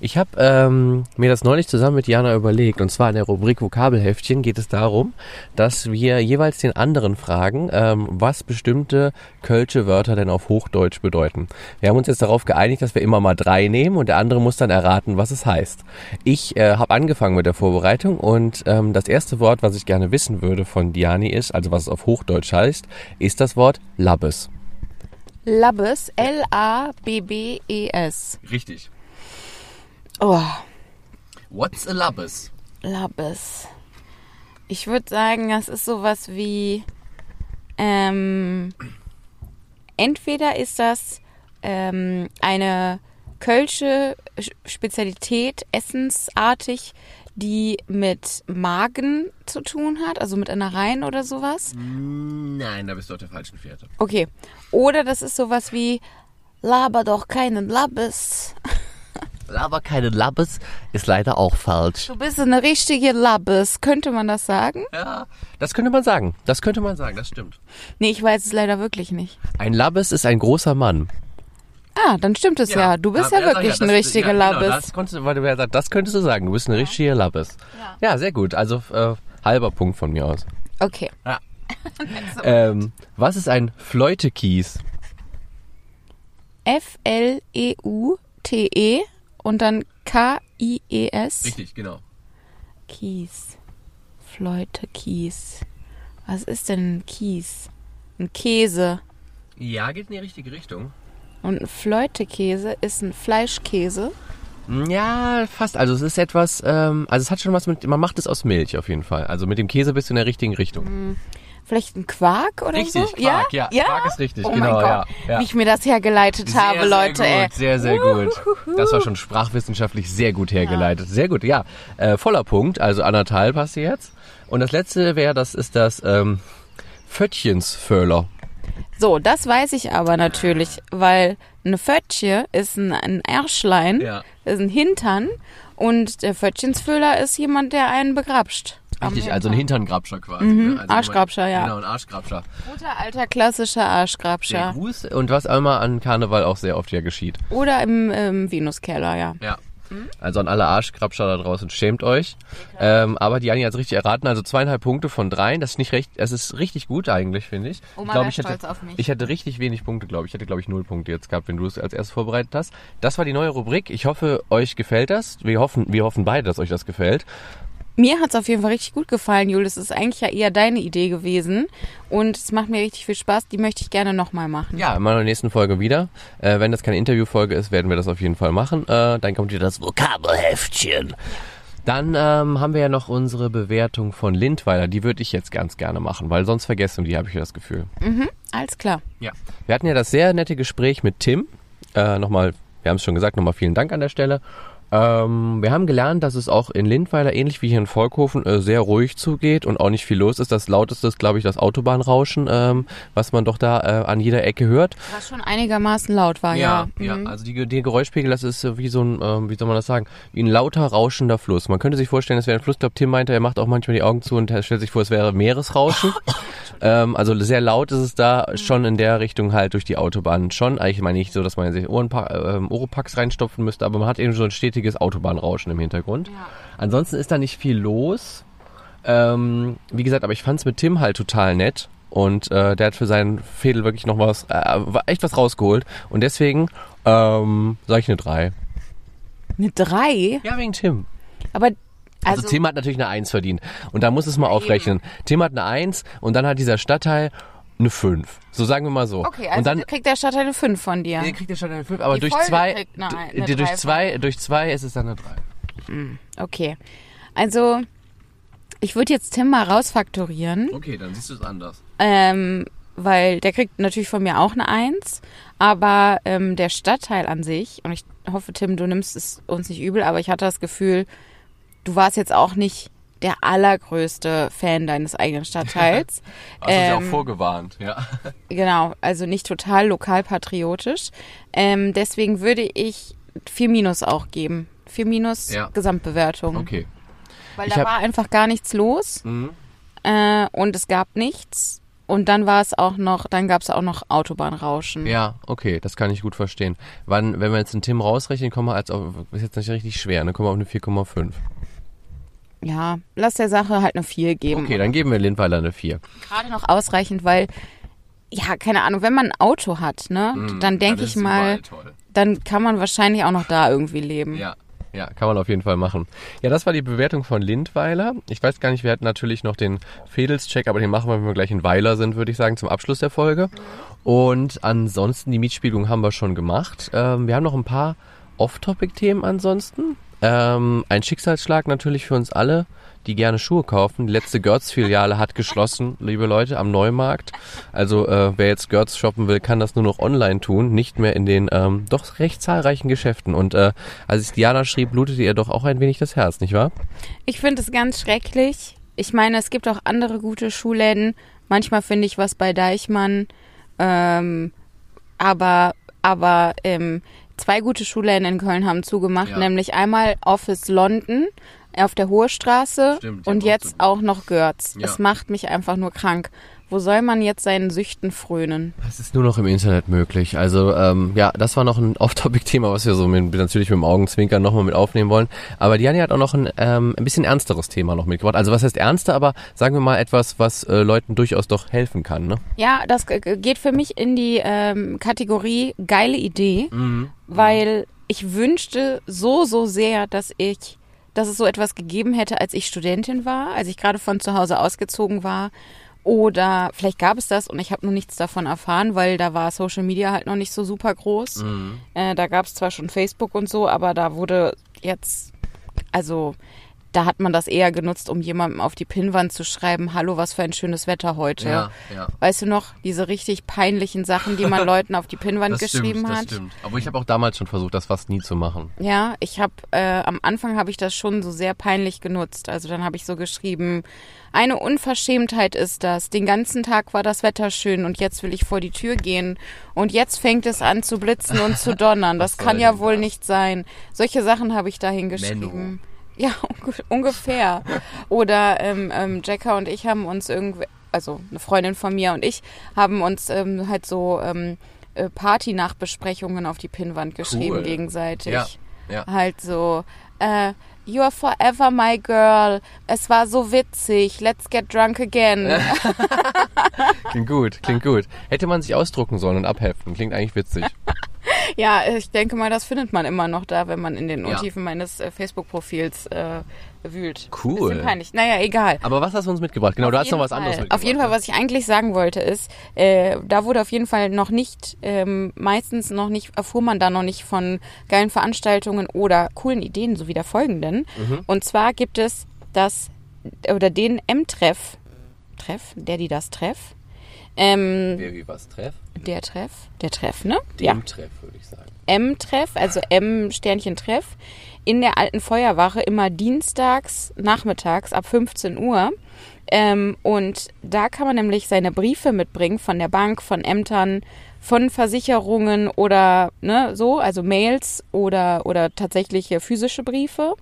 Ich habe ähm, mir das neulich zusammen mit Jana überlegt. Und zwar in der Rubrik Vokabelheftchen geht es darum, dass wir jeweils den anderen fragen, ähm, was bestimmte kölsche Wörter denn auf Hochdeutsch bedeuten. Wir haben uns jetzt darauf geeinigt, dass wir immer mal drei nehmen und der andere muss dann erraten, was es heißt. Ich äh, habe angefangen mit der Vorbereitung und ähm, das erste Wort, was ich gerne wissen würde von Diani ist, also was es auf Hochdeutsch heißt, ist das Wort Labbes. Labbes. L-A-B-B-E-S. Richtig. Oh, What's a Labbes? Labbes. Ich würde sagen, das ist sowas wie. Ähm, entweder ist das ähm, eine kölsche Sch- Spezialität, essensartig, die mit Magen zu tun hat, also mit Innereien oder sowas. Nein, da bist du auf der falschen Fährte. Okay. Oder das ist sowas wie Laber doch keinen Labbes. [laughs] Aber keine Labbes ist leider auch falsch. Du bist eine richtige Labbes. Könnte man das sagen? Ja, das könnte man sagen. Das könnte man sagen, das stimmt. Nee, ich weiß es leider wirklich nicht. Ein Labbes ist ein großer Mann. Ah, dann stimmt es ja. Du bist ja, wirklich ein richtiger Labbes. Genau, das, konntest, du- weil du ja sagst, das könntest du sagen. Du bist eine richtige Labbes. Ja. sehr gut. Also äh, halber Punkt von mir aus. Okay. [laughs] Ähm, was ist ein Fleutekies? F-L-E-U-T-E und dann K-I-E-S. Richtig, genau. Kies. Fleute Kies. Was ist denn ein Kies? Ein Käse. Ja, geht in die richtige Richtung. Und ein Fleutekäse ist ein Fleischkäse. Ja, fast. Also es ist etwas, ähm, also es hat schon was mit, man macht es aus Milch auf jeden Fall. Also mit dem Käse bist du in der richtigen Richtung. Vielleicht ein Quark oder Richtig, so? Quark, ja? ja. Quark ist richtig, oh genau, mein Gott. ja, ja. Wie ich mir das hergeleitet habe, Leute, sehr ey. gut, Sehr, sehr gut. Das war schon sprachwissenschaftlich sehr gut hergeleitet. Sehr gut, ja. Äh, voller Punkt, also anderthalb hast du jetzt. Und das letzte wäre, das ist das ähm, Föttchensföhler. So, das weiß ich aber natürlich, weil eine Fötche ist ein, ein Ärschlein, Ja. ist ein Hintern und der Fötchensfüller ist jemand, der einen begrapscht. Richtig, also ein Hintern. Hinterngrabscher quasi. ne? Also Arschgrabscher, ja. Genau, ein Arschgrabscher. Guter alter klassischer Der Arschgrabscher. Gruß und was einmal an Karneval auch sehr oft ja geschieht. Oder im ähm, Venuskeller, ja. Ja. Also an alle Arschkrabscher da draußen, schämt euch. Ähm, aber die Jani hat es richtig erraten, also zweieinhalb Punkte von dreien. Das ist nicht recht, es ist richtig gut eigentlich, finde ich. Oma ich glaube, wär ich hätte, stolz auf mich. ich hätte richtig wenig Punkte, glaube ich. Ich hätte, glaube ich, null Punkte jetzt gehabt, wenn du es als erstes vorbereitet hast. Das war die neue Rubrik. Ich hoffe, euch gefällt das. Wir hoffen, wir hoffen beide, dass euch das gefällt. Mir hat's auf jeden Fall richtig gut gefallen, Julius. Es ist eigentlich ja eher deine Idee gewesen. Und es macht mir richtig viel Spaß. Die möchte ich gerne nochmal machen. Ja, in meiner nächsten Folge wieder. Äh, wenn das keine Interviewfolge ist, werden wir das auf jeden Fall machen. Äh, dann kommt wieder das Vokabelheftchen. Dann ähm, haben wir ja noch unsere Bewertung von Lindweiler. Die würde ich jetzt ganz gerne machen, weil sonst vergessen die, habe ich das Gefühl. Alles klar. Ja. Wir hatten ja das sehr nette Gespräch mit Tim. Äh, nochmal, wir haben es schon gesagt, nochmal vielen Dank an der Stelle. Ähm, wir haben gelernt, dass es auch in Lindweiler, ähnlich wie hier in Volkhofen, äh, sehr ruhig zugeht und auch nicht viel los ist. Das lauteste ist, glaube ich, das Autobahnrauschen, ähm, was man doch da äh, an jeder Ecke hört. Was schon einigermaßen laut war, ja. ja. Mhm. Also die, die Geräuschpegel, das ist äh, wie so ein, ähm, wie soll man das sagen, wie ein lauter, rauschender Fluss. Man könnte sich vorstellen, es wäre ein Fluss. Ich glaube, Tim meinte, er macht auch manchmal die Augen zu und stellt sich vor, es wäre Meeresrauschen. [laughs] ähm, also sehr laut ist es da schon in der Richtung halt durch die Autobahn schon. Eigentlich meine ich so, dass man sich Ohrenpa ähm, Oropax reinstopfen müsste, aber man hat eben so ein stetiges Autobahnrauschen im Hintergrund. Ansonsten ist da nicht viel los. Ähm, wie gesagt, aber ich fand es mit Tim halt total nett. Und äh, der hat für seinen Fädel wirklich noch was, äh, echt was rausgeholt. Und deswegen ähm, sage ich eine 3. Eine drei? Ja, wegen Tim. Aber, Also, also, Tim hat natürlich eine 1 verdient. Und da muss es mal aufrechnen. Tim hat eine 1 und dann hat dieser Stadtteil eine 5. So sagen wir mal so. okay, also und dann kriegt der Stadtteil eine fünf von dir. Nee, kriegt der Stadtteil eine 5, aber Die durch Folge 2 kriegt eine- eine durch drei zwei durch zwei ist es dann eine 3. Okay. Also, ich würde jetzt Tim mal rausfaktorieren, Okay, dann siehst du es anders. ähm, weil der kriegt natürlich von mir auch eine Eins, aber ähm, der Stadtteil an sich, und ich hoffe, Tim, du nimmst es uns nicht übel, aber ich hatte das Gefühl, du warst jetzt auch nicht der allergrößte Fan deines eigenen Stadtteils. Du ja auch Ähm, vorgewarnt, ja. Genau, also nicht total lokalpatriotisch. Ähm, deswegen würde ich 4 Minus auch geben. 4 Minus Ja. Gesamtbewertung. Okay. Weil Ich da war einfach gar nichts los Mhm. äh, und es gab nichts. Und dann war es auch noch, dann gab es auch noch Autobahnrauschen. Ja, okay, das kann ich gut verstehen. Wann, wenn wir jetzt einen Tim rausrechnen, kommen wir als auf, ist jetzt nicht richtig schwer, ne? Kommen wir auf eine 4,5. Ja, lass der Sache halt eine 4 geben. Okay, dann geben wir Lindweiler eine 4. Gerade noch ausreichend, weil, ja, keine Ahnung, wenn man ein Auto hat, ne, Mhm, dann denke ich mal, dann kann man wahrscheinlich auch noch da irgendwie leben. Ja. Ja, kann man auf jeden Fall machen. Ja, das war die Bewertung von Lindweiler. Ich weiß gar nicht, wir hatten natürlich noch den Fädelscheck, aber den machen wir, wenn wir gleich in Weiler sind, würde ich sagen, zum Abschluss der Folge. Und ansonsten, die Mietspielung haben wir schon gemacht. Ähm, wir haben noch ein paar Off-Topic-Themen ansonsten. Ähm, ein Schicksalsschlag natürlich für uns alle, die gerne Schuhe kaufen. Die letzte Görz-Filiale hat geschlossen, liebe Leute, am Neumarkt. Also äh, wer jetzt Görz shoppen will, kann das nur noch online tun, nicht mehr in den ähm, doch recht zahlreichen Geschäften. Und äh, als ich Diana schrieb, blutete ihr doch auch ein wenig das Herz, nicht wahr? Ich finde es ganz schrecklich. Ich meine, es gibt auch andere gute Schuhläden. Manchmal finde ich was bei Deichmann. Ähm, aber aber ähm, zwei gute Schuhläden in Köln haben zugemacht, Ja. nämlich einmal Office London auf der Hohe Straße Stimmt, und auch jetzt zugemacht. auch noch Görz. Ja. Es macht mich einfach nur krank. Wo soll man jetzt seinen Süchten frönen? Das ist nur noch im Internet möglich. Also ähm, ja, das war noch ein [laughs] Off-Topic-Thema, was wir so mit, natürlich mit dem Augenzwinkern nochmal mit aufnehmen wollen. Aber Diani hat auch noch ein, ähm, ein bisschen ernsteres Thema noch mitgebracht. Also was heißt ernster, aber sagen wir mal etwas, was äh, Leuten durchaus doch helfen kann. Ne? Ja, das g- geht für mich in die ähm, Kategorie geile Idee, Mhm. Weil ich wünschte so, so sehr, dass ich, dass es so etwas gegeben hätte, als ich Studentin war, als ich gerade von zu Hause ausgezogen war. Oder vielleicht gab es das und ich habe nur nichts davon erfahren, weil da war Social Media halt noch nicht so super groß. Äh, da gab es zwar schon Facebook und so, aber da wurde jetzt, also da hat man das eher genutzt, um jemandem auf die Pinnwand zu schreiben, hallo, was für ein schönes Wetter heute. Ja, ja. Weißt du noch, diese richtig peinlichen Sachen, die man [laughs] Leuten auf die Pinnwand Das geschrieben stimmt, hat. das stimmt. Aber ich habe auch damals schon versucht, das fast nie zu machen. Ja, ich habe äh, am Anfang habe ich das schon so sehr peinlich genutzt. Also dann habe ich so geschrieben, eine Unverschämtheit ist das. Den ganzen Tag war das Wetter schön und jetzt will ich vor die Tür gehen und jetzt fängt es an zu blitzen und zu [laughs] donnern. Das kann ja wohl das? nicht sein. Solche Sachen habe ich dahin geschrieben. Ja, [laughs] unge ungefähr. Oder ähm, ähm, Jacka und ich haben uns irgendwie, also eine Freundin von mir und ich haben uns ähm, halt so ähm, äh, Party-Nachbesprechungen auf die Pinnwand geschrieben Cool. gegenseitig. Ja, ja. Halt so, äh, You are forever my girl. Es war so witzig. Let's get drunk again. [laughs] Klingt gut, klingt gut. Hätte man sich ausdrucken sollen und abheften. Klingt eigentlich witzig. [laughs] ja, ich denke mal, das findet man immer noch da, wenn man in den Ja. Untiefen meines äh, Facebook-Profils äh, wühlt. Cool. Bisschen peinlich. Naja, egal. Aber was hast du uns mitgebracht? Genau, du hast noch was Fall. anderes mitgebracht. Auf jeden Fall, was ich eigentlich sagen wollte, ist, äh, da wurde auf jeden Fall noch nicht, ähm, meistens noch nicht, erfuhr man da noch nicht von geilen Veranstaltungen oder coolen Ideen, so wie der folgenden. Mhm. Und zwar gibt es das, oder den M-Treff, Treff, der, die das Treff, ähm, Wer wie was treff? der Treff, der Treff, ne? Dem Treff, würde ich sagen. M-Treff, also M-Sternchen-Treff, in der alten Feuerwache immer dienstags, nachmittags ab 15 Uhr. Ähm, und da kann man nämlich seine Briefe mitbringen von der Bank, von Ämtern, von Versicherungen oder ne, so, also Mails oder, oder tatsächliche physische Briefe.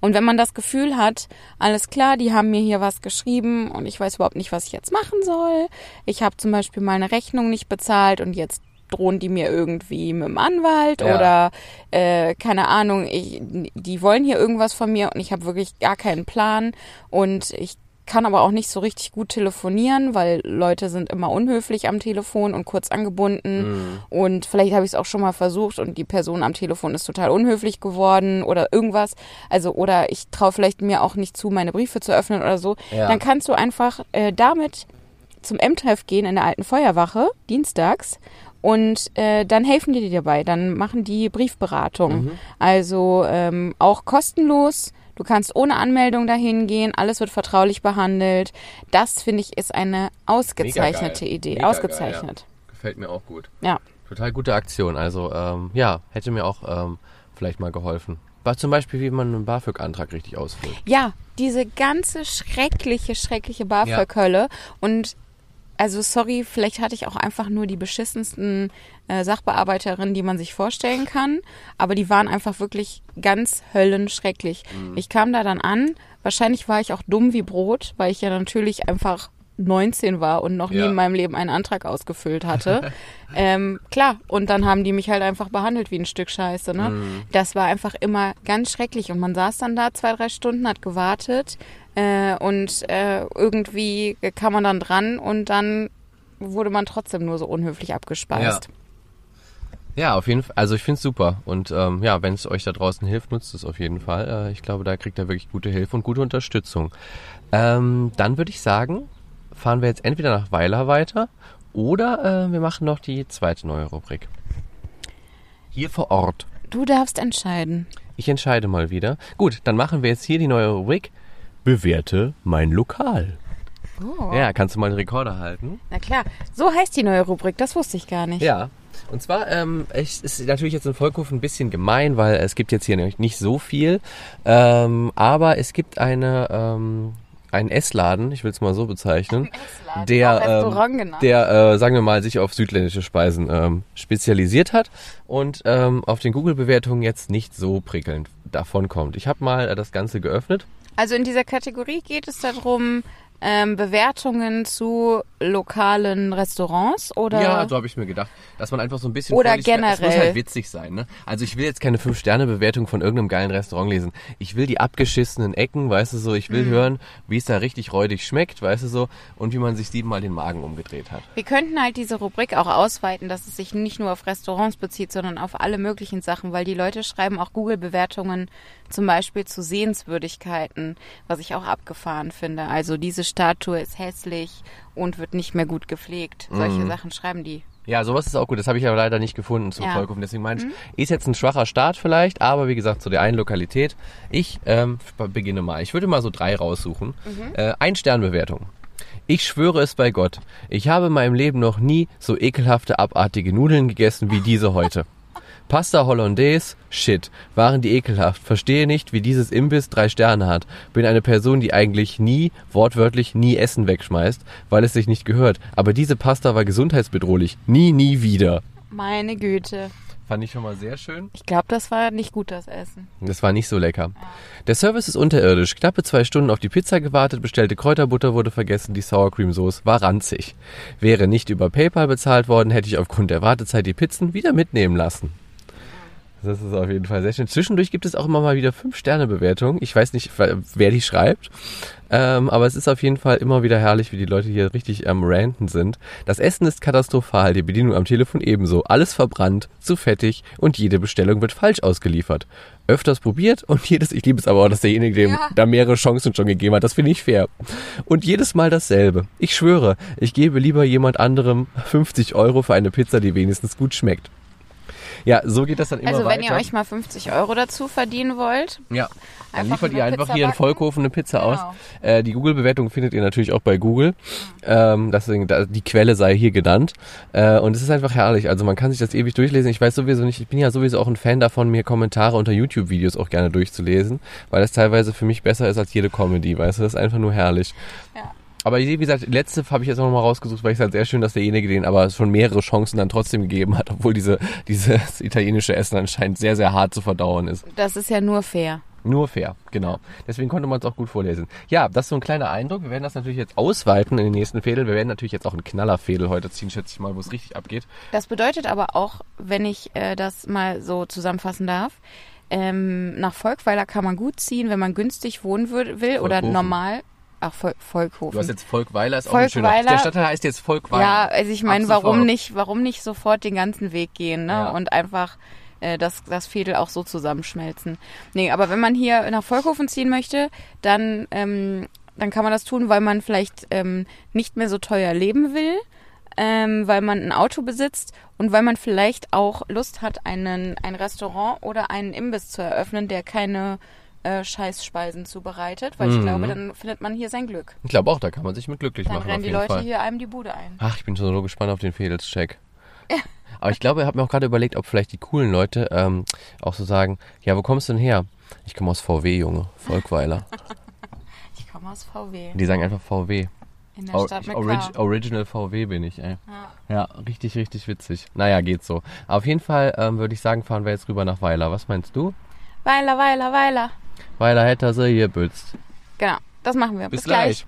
Und wenn man das Gefühl hat, alles klar, die haben mir hier was geschrieben und ich weiß überhaupt nicht, was ich jetzt machen soll. Ich habe zum Beispiel mal eine Rechnung nicht bezahlt und jetzt drohen die mir irgendwie mit dem Anwalt Ja. oder äh, keine Ahnung, ich, die wollen hier irgendwas von mir und ich habe wirklich gar keinen Plan und ich kann aber auch nicht so richtig gut telefonieren, weil Leute sind immer unhöflich am Telefon und kurz angebunden. Und vielleicht habe ich es auch schon mal versucht und die Person am Telefon ist total unhöflich geworden oder irgendwas. Also, oder ich traue vielleicht mir auch nicht zu, meine Briefe zu öffnen oder so. Ja. Dann kannst du einfach äh, damit zum M-Treff gehen in der alten Feuerwache, dienstags. Und äh, dann helfen die dir dabei. Dann machen die Briefberatung. Also ähm, auch kostenlos. Du kannst ohne Anmeldung dahin gehen. Alles wird vertraulich behandelt. Das, finde ich, ist eine ausgezeichnete Mega. Idee. Mega Ausgezeichnet. Geil, ja. Gefällt mir auch gut. Ja. Total gute Aktion. Also, ähm, ja, hätte mir auch ähm, vielleicht mal geholfen. War zum Beispiel, wie man einen BAföG-Antrag richtig ausfüllt. Ja, diese ganze schreckliche, schreckliche BAföG-Hölle. Und also sorry, vielleicht hatte ich auch einfach nur die beschissensten äh, Sachbearbeiterinnen, die man sich vorstellen kann. Aber die waren einfach wirklich ganz höllenschrecklich. Ich kam da dann an. Wahrscheinlich war ich auch dumm wie Brot, weil ich ja natürlich einfach 19 war und noch nie Ja. in meinem Leben einen Antrag ausgefüllt hatte. [laughs] ähm, klar, und dann haben die mich halt einfach behandelt wie ein Stück Scheiße. Ne? Das war einfach immer ganz schrecklich. Und man saß dann da zwei, drei Stunden, hat gewartet äh, und äh, irgendwie kam man dann dran und dann wurde man trotzdem nur so unhöflich abgespeist. Ja, auf jeden Fall. Also ich finde es super. Und ähm, ja, wenn es euch da draußen hilft, nutzt es auf jeden Fall. Äh, ich glaube, da kriegt ihr wirklich gute Hilfe und gute Unterstützung. Ähm, dann würde ich sagen, fahren wir jetzt entweder nach Weiler weiter oder äh, wir machen noch die zweite neue Rubrik. Hier vor Ort. Du darfst entscheiden. Ich entscheide mal wieder. Gut, dann machen wir jetzt hier die neue Rubrik. Bewerte mein Lokal. Oh. Ja, kannst du mal den Rekorder halten? Na klar, so heißt die neue Rubrik, das wusste ich gar nicht. Ja. Und zwar ähm, es ist natürlich jetzt in Volkhofen ein bisschen gemein, weil es gibt jetzt hier nämlich nicht so viel. Ähm, aber es gibt eine ähm, einen Essladen, ich will es mal so bezeichnen, Essladen, auch der, Restaurant ähm, genannt. der äh, sagen wir mal, sich auf südländische Speisen ähm, spezialisiert hat und ähm, auf den Google-Bewertungen jetzt nicht so prickelnd davon kommt. Ich habe mal äh, das Ganze geöffnet. Also in dieser Kategorie geht es darum, ähm, Bewertungen zu lokalen Restaurants oder Ja, so habe ich mir gedacht, dass man einfach so ein bisschen Oder vorliest. Es muss generell. halt witzig sein, ne? Also ich will jetzt keine fünf Sterne Bewertung von irgendeinem geilen Restaurant lesen. Ich will die abgeschissenen Ecken, weißt du so. Ich Mhm. will hören, wie es da richtig räudig schmeckt, weißt du so, und wie man sich siebenmal den Magen umgedreht hat. wir könnten halt diese Rubrik auch ausweiten, dass es sich nicht nur auf Restaurants bezieht, sondern auf alle möglichen Sachen, weil die Leute schreiben auch Google-Bewertungen zum Beispiel zu Sehenswürdigkeiten, was ich auch abgefahren finde. Also diese Statue ist hässlich und wird nicht mehr gut gepflegt. Solche Sachen schreiben die. Mhm. Ja, sowas ist auch gut. Das habe ich aber leider nicht gefunden zum Ja. Volkhofen. Deswegen meine ich, ist jetzt ein schwacher Start vielleicht, aber wie gesagt, zu der einen Lokalität. Ich ähm, beginne mal. Ich würde mal so drei raussuchen. Äh, ein Sternbewertung. Ich schwöre es bei Gott. Ich habe in meinem Leben noch nie so ekelhafte, abartige Nudeln gegessen wie diese heute. [laughs] Pasta Hollandaise, shit, waren die ekelhaft. Verstehe nicht, wie dieses Imbiss drei Sterne hat. Bin eine Person, die eigentlich nie, wortwörtlich nie Essen wegschmeißt, weil es sich nicht gehört. Aber diese Pasta war gesundheitsbedrohlich. Nie, nie wieder. Meine Güte. Fand ich schon mal sehr schön. Ich glaube, das war nicht gut, das Essen. Das war nicht so lecker. Der Service ist unterirdisch. Knappe zwei Stunden auf die Pizza gewartet, bestellte Kräuterbutter wurde vergessen, die Sour Cream Sauce war ranzig. Wäre nicht über PayPal bezahlt worden, hätte ich aufgrund der Wartezeit die Pizzen wieder mitnehmen lassen. Das ist auf jeden Fall sehr schön. Zwischendurch gibt es auch immer mal wieder 5-Sterne-Bewertungen. Ich weiß nicht, wer die schreibt. Ähm, aber es ist auf jeden Fall immer wieder herrlich, wie die Leute hier richtig am Ranten sind. Das Essen ist katastrophal, die Bedienung am Telefon ebenso. Alles verbrannt, zu fettig und jede Bestellung wird falsch ausgeliefert. Öfters probiert und [laughs] jedes, ich liebe es aber auch, dass derjenige dem Ja. da mehrere Chancen schon gegeben hat. Das finde ich fair. Und jedes Mal dasselbe. Ich schwöre, ich gebe lieber jemand anderem 50 Euro für eine Pizza, die wenigstens gut schmeckt. Ja, so geht das dann immer Also weiter. wenn ihr euch mal 50 Euro dazu verdienen wollt, Ja. Dann liefert ihr einfach Pizza hier in backen. Vollkofen eine Pizza Genau. aus. Äh, die Google-Bewertung findet ihr natürlich auch bei Google. Ähm, deswegen, die Quelle sei hier genannt. Äh, und es ist einfach herrlich. Also man kann sich das ewig durchlesen. Ich weiß sowieso nicht, ich bin ja sowieso auch ein Fan davon, mir Kommentare unter YouTube-Videos auch gerne durchzulesen, weil das teilweise für mich besser ist als jede Comedy. Weißt du, das ist einfach nur herrlich. Ja. Aber wie gesagt, letzte habe ich jetzt auch nochmal rausgesucht, weil ich es halt sehr schön, dass derjenige den aber schon mehrere Chancen dann trotzdem gegeben hat, obwohl diese, dieses [laughs] italienische Essen anscheinend sehr, sehr hart zu verdauen ist. das ist ja nur fair. Nur fair, genau. Deswegen konnte man es auch gut vorlesen. Ja, das ist so ein kleiner Eindruck. Wir werden das natürlich jetzt ausweiten in den nächsten Fädel. Wir werden natürlich jetzt auch einen Knallerfädel heute ziehen, schätze ich mal, wo es richtig abgeht. Das bedeutet aber auch, wenn ich äh, das mal so zusammenfassen darf, ähm, nach Volkweiler kann man gut ziehen, wenn man günstig wohnen will oder normal. Ach, Vol Volkhofen. Du hast jetzt Volkweiler, ist auch ein schöner. Volkweiler- Der Stadtteil heißt jetzt Volkweiler. Ja, also ich meine, warum nicht, warum nicht sofort den ganzen Weg gehen, ne? Ja. Und einfach äh, das, das Fädel auch so zusammenschmelzen. Nee, aber wenn man hier nach Volkhofen ziehen möchte, dann, ähm, dann kann man das tun, weil man vielleicht ähm, nicht mehr so teuer leben will, ähm, weil man ein Auto besitzt und weil man vielleicht auch Lust hat, einen, ein Restaurant oder einen Imbiss zu eröffnen, der keine äh, Scheißspeisen zubereitet, weil ich Mhm. glaube, dann findet man hier sein Glück. Ich glaube auch, da kann man sich mit glücklich Dann machen. rennen auf die Leute Fall. hier einem die Bude ein. Ach, ich bin schon so gespannt auf den Fädelscheck. [laughs] Aber ich glaube, ich habe mir auch gerade überlegt, ob vielleicht die coolen Leute ähm, auch so sagen, ja, wo kommst du denn her? Ich komme aus VW, Junge. Volkweiler. [laughs] Ich komme aus VW. Die sagen einfach VW. In der Stadt mit Orig. Original VW bin ich, ey. Ja. Ja, richtig, richtig witzig. Naja, geht so. Auf jeden Fall ähm, würde ich sagen, fahren wir jetzt rüber nach Weiler. Was meinst du? Weiler, Weiler, Weiler. Weiler hätte sie hier bützt. Genau, das machen wir. Bis, gleich.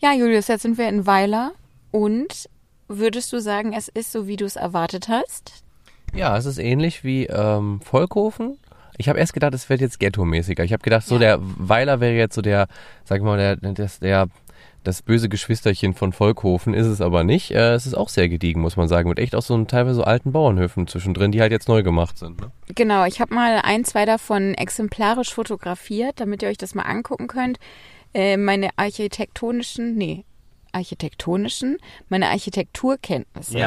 Ja, Julius, jetzt sind wir in Weiler und würdest du sagen, es ist so, wie du es erwartet hast? Ja, es ist ähnlich wie ähm, Volkhofen. Ich habe erst gedacht, es wird jetzt ghetto-mäßiger. Ich habe gedacht, so Ja. der Weiler wäre jetzt so der, sag ich mal, der, das, der, das böse Geschwisterchen von Volkhofen ist es aber nicht. Äh, es ist auch sehr gediegen, muss man sagen, mit echt auch so einem teilweise so alten Bauernhöfen zwischendrin, die halt jetzt neu gemacht sind. Ne? Genau, ich habe mal ein, zwei davon exemplarisch fotografiert, damit ihr euch das mal angucken könnt. Äh, meine architektonischen, nee, architektonischen, meine Architekturkenntnisse.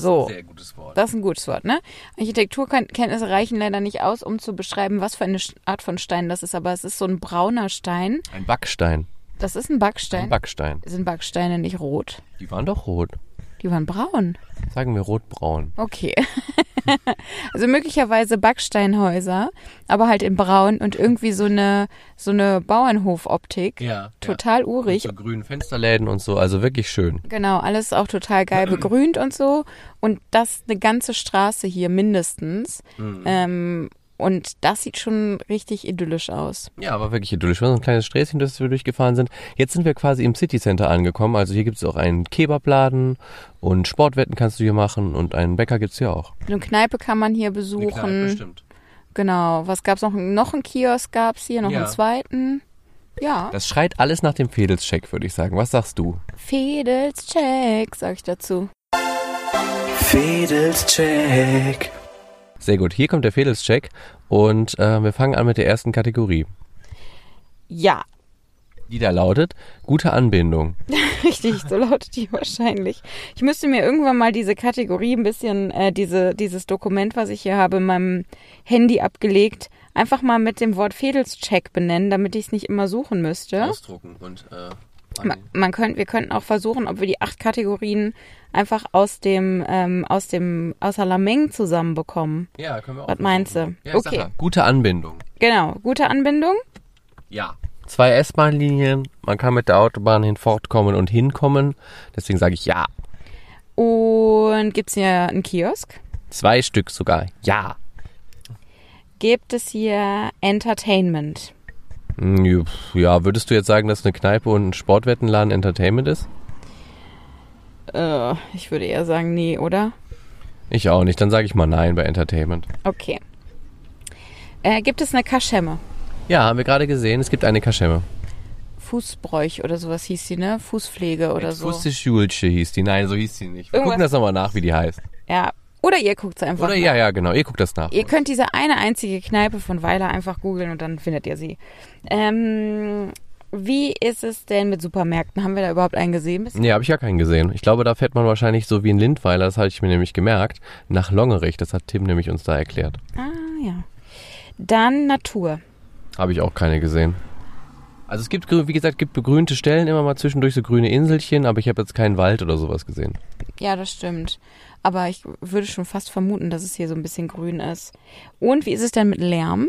so. gutes Wort. Das ist ein gutes Wort, ne? Architekturkenntnisse reichen leider nicht aus, um zu beschreiben, was für eine Art von Stein das ist, aber es ist so ein brauner Stein. Ein Backstein. Das ist ein Backstein. Ein Backstein. Sind Backsteine nicht rot? Die waren doch rot. Die waren braun. Sagen wir rotbraun. Okay. [laughs] also möglicherweise Backsteinhäuser, aber halt in braun und irgendwie so eine so eine Bauernhofoptik. Ja. Total Mit urig. so grünen Fensterläden und so, also wirklich schön. Genau, alles auch total geil begrünt und so. Und das eine ganze Straße hier mindestens. Mhm. Ähm, und das sieht schon richtig idyllisch aus. Ja, aber wirklich idyllisch. War so ein kleines Sträßchen, das wir durchgefahren sind. Jetzt sind wir quasi im City Center angekommen. Also hier gibt es auch einen Kebabladen und Sportwetten kannst du hier machen und einen Bäcker gibt's hier auch. Eine Kneipe kann man hier besuchen. bestimmt. Genau. Was gab's noch? Noch einen Kiosk gab's hier, noch Ja. einen zweiten. Ja. Das schreit alles nach dem Fedelscheck, würde ich sagen. Was sagst du? Fedels Check, sag ich dazu. Fedels Check. Sehr gut. Hier kommt der Fedelscheck und äh, wir fangen an mit der ersten Kategorie. Ja. Die da lautet, gute Anbindung. [laughs] Richtig, so lautet die wahrscheinlich. Ich müsste mir irgendwann mal diese Kategorie ein bisschen, äh, diese, dieses Dokument, was ich hier habe, in meinem Handy abgelegt, einfach mal mit dem Wort Fedelscheck benennen, damit ich es nicht immer suchen müsste. Ausdrucken und äh, Man, man könnt, wir könnten auch versuchen, ob wir die acht Kategorien einfach aus dem, ähm, aus dem, aus der Lameng zusammenbekommen. Ja, können wir auch. Was meinst du? Ja, Okay. ja, gute Anbindung. Genau, gute Anbindung. Ja. Zwei S-Bahn-Linien, man kann mit der Autobahn hinfortkommen und hinkommen. Deswegen sage ich ja. Und gibt's hier einen Kiosk? Zwei Stück sogar. Ja. Gibt es hier Entertainment? Hm, Ja, würdest du jetzt sagen, dass eine Kneipe und ein Sportwettenladen Entertainment ist? Äh, ich würde eher sagen, nee, oder? Ich auch nicht. Dann sage ich mal nein bei Entertainment. Okay. Äh, gibt es eine Kaschemme? Ja, haben wir gerade gesehen, es gibt eine Kaschemme. Fußbräuch oder sowas hieß die, ne? Fußpflege oder so. Fußischulche hieß die. Nein, so hieß sie nicht. Wir Irgendwas- gucken das nochmal nach, wie die heißt. Ja. Oder ihr guckt einfach. Oder nach. ja, ja, genau. Ihr guckt das nach. Ihr könnt diese eine einzige Kneipe von Weiler einfach googeln und dann findet ihr sie. Ähm, wie ist es denn mit Supermärkten? Haben wir da überhaupt einen gesehen? bisher? Nee, habe ich ja keinen gesehen. Ich glaube, da fährt man wahrscheinlich so wie in Lindweiler, das hatte ich mir nämlich gemerkt, nach Longerich. Das hat Tim nämlich uns da erklärt. Ah, ja. Dann Natur. Habe ich auch keine gesehen. Also es gibt, wie gesagt, gibt begrünte Stellen, immer mal zwischendurch so grüne Inselchen, aber ich habe jetzt keinen Wald oder sowas gesehen. Ja, das stimmt. Aber ich würde schon fast vermuten, dass es hier so ein bisschen grün ist. Und wie ist es denn mit Lärm?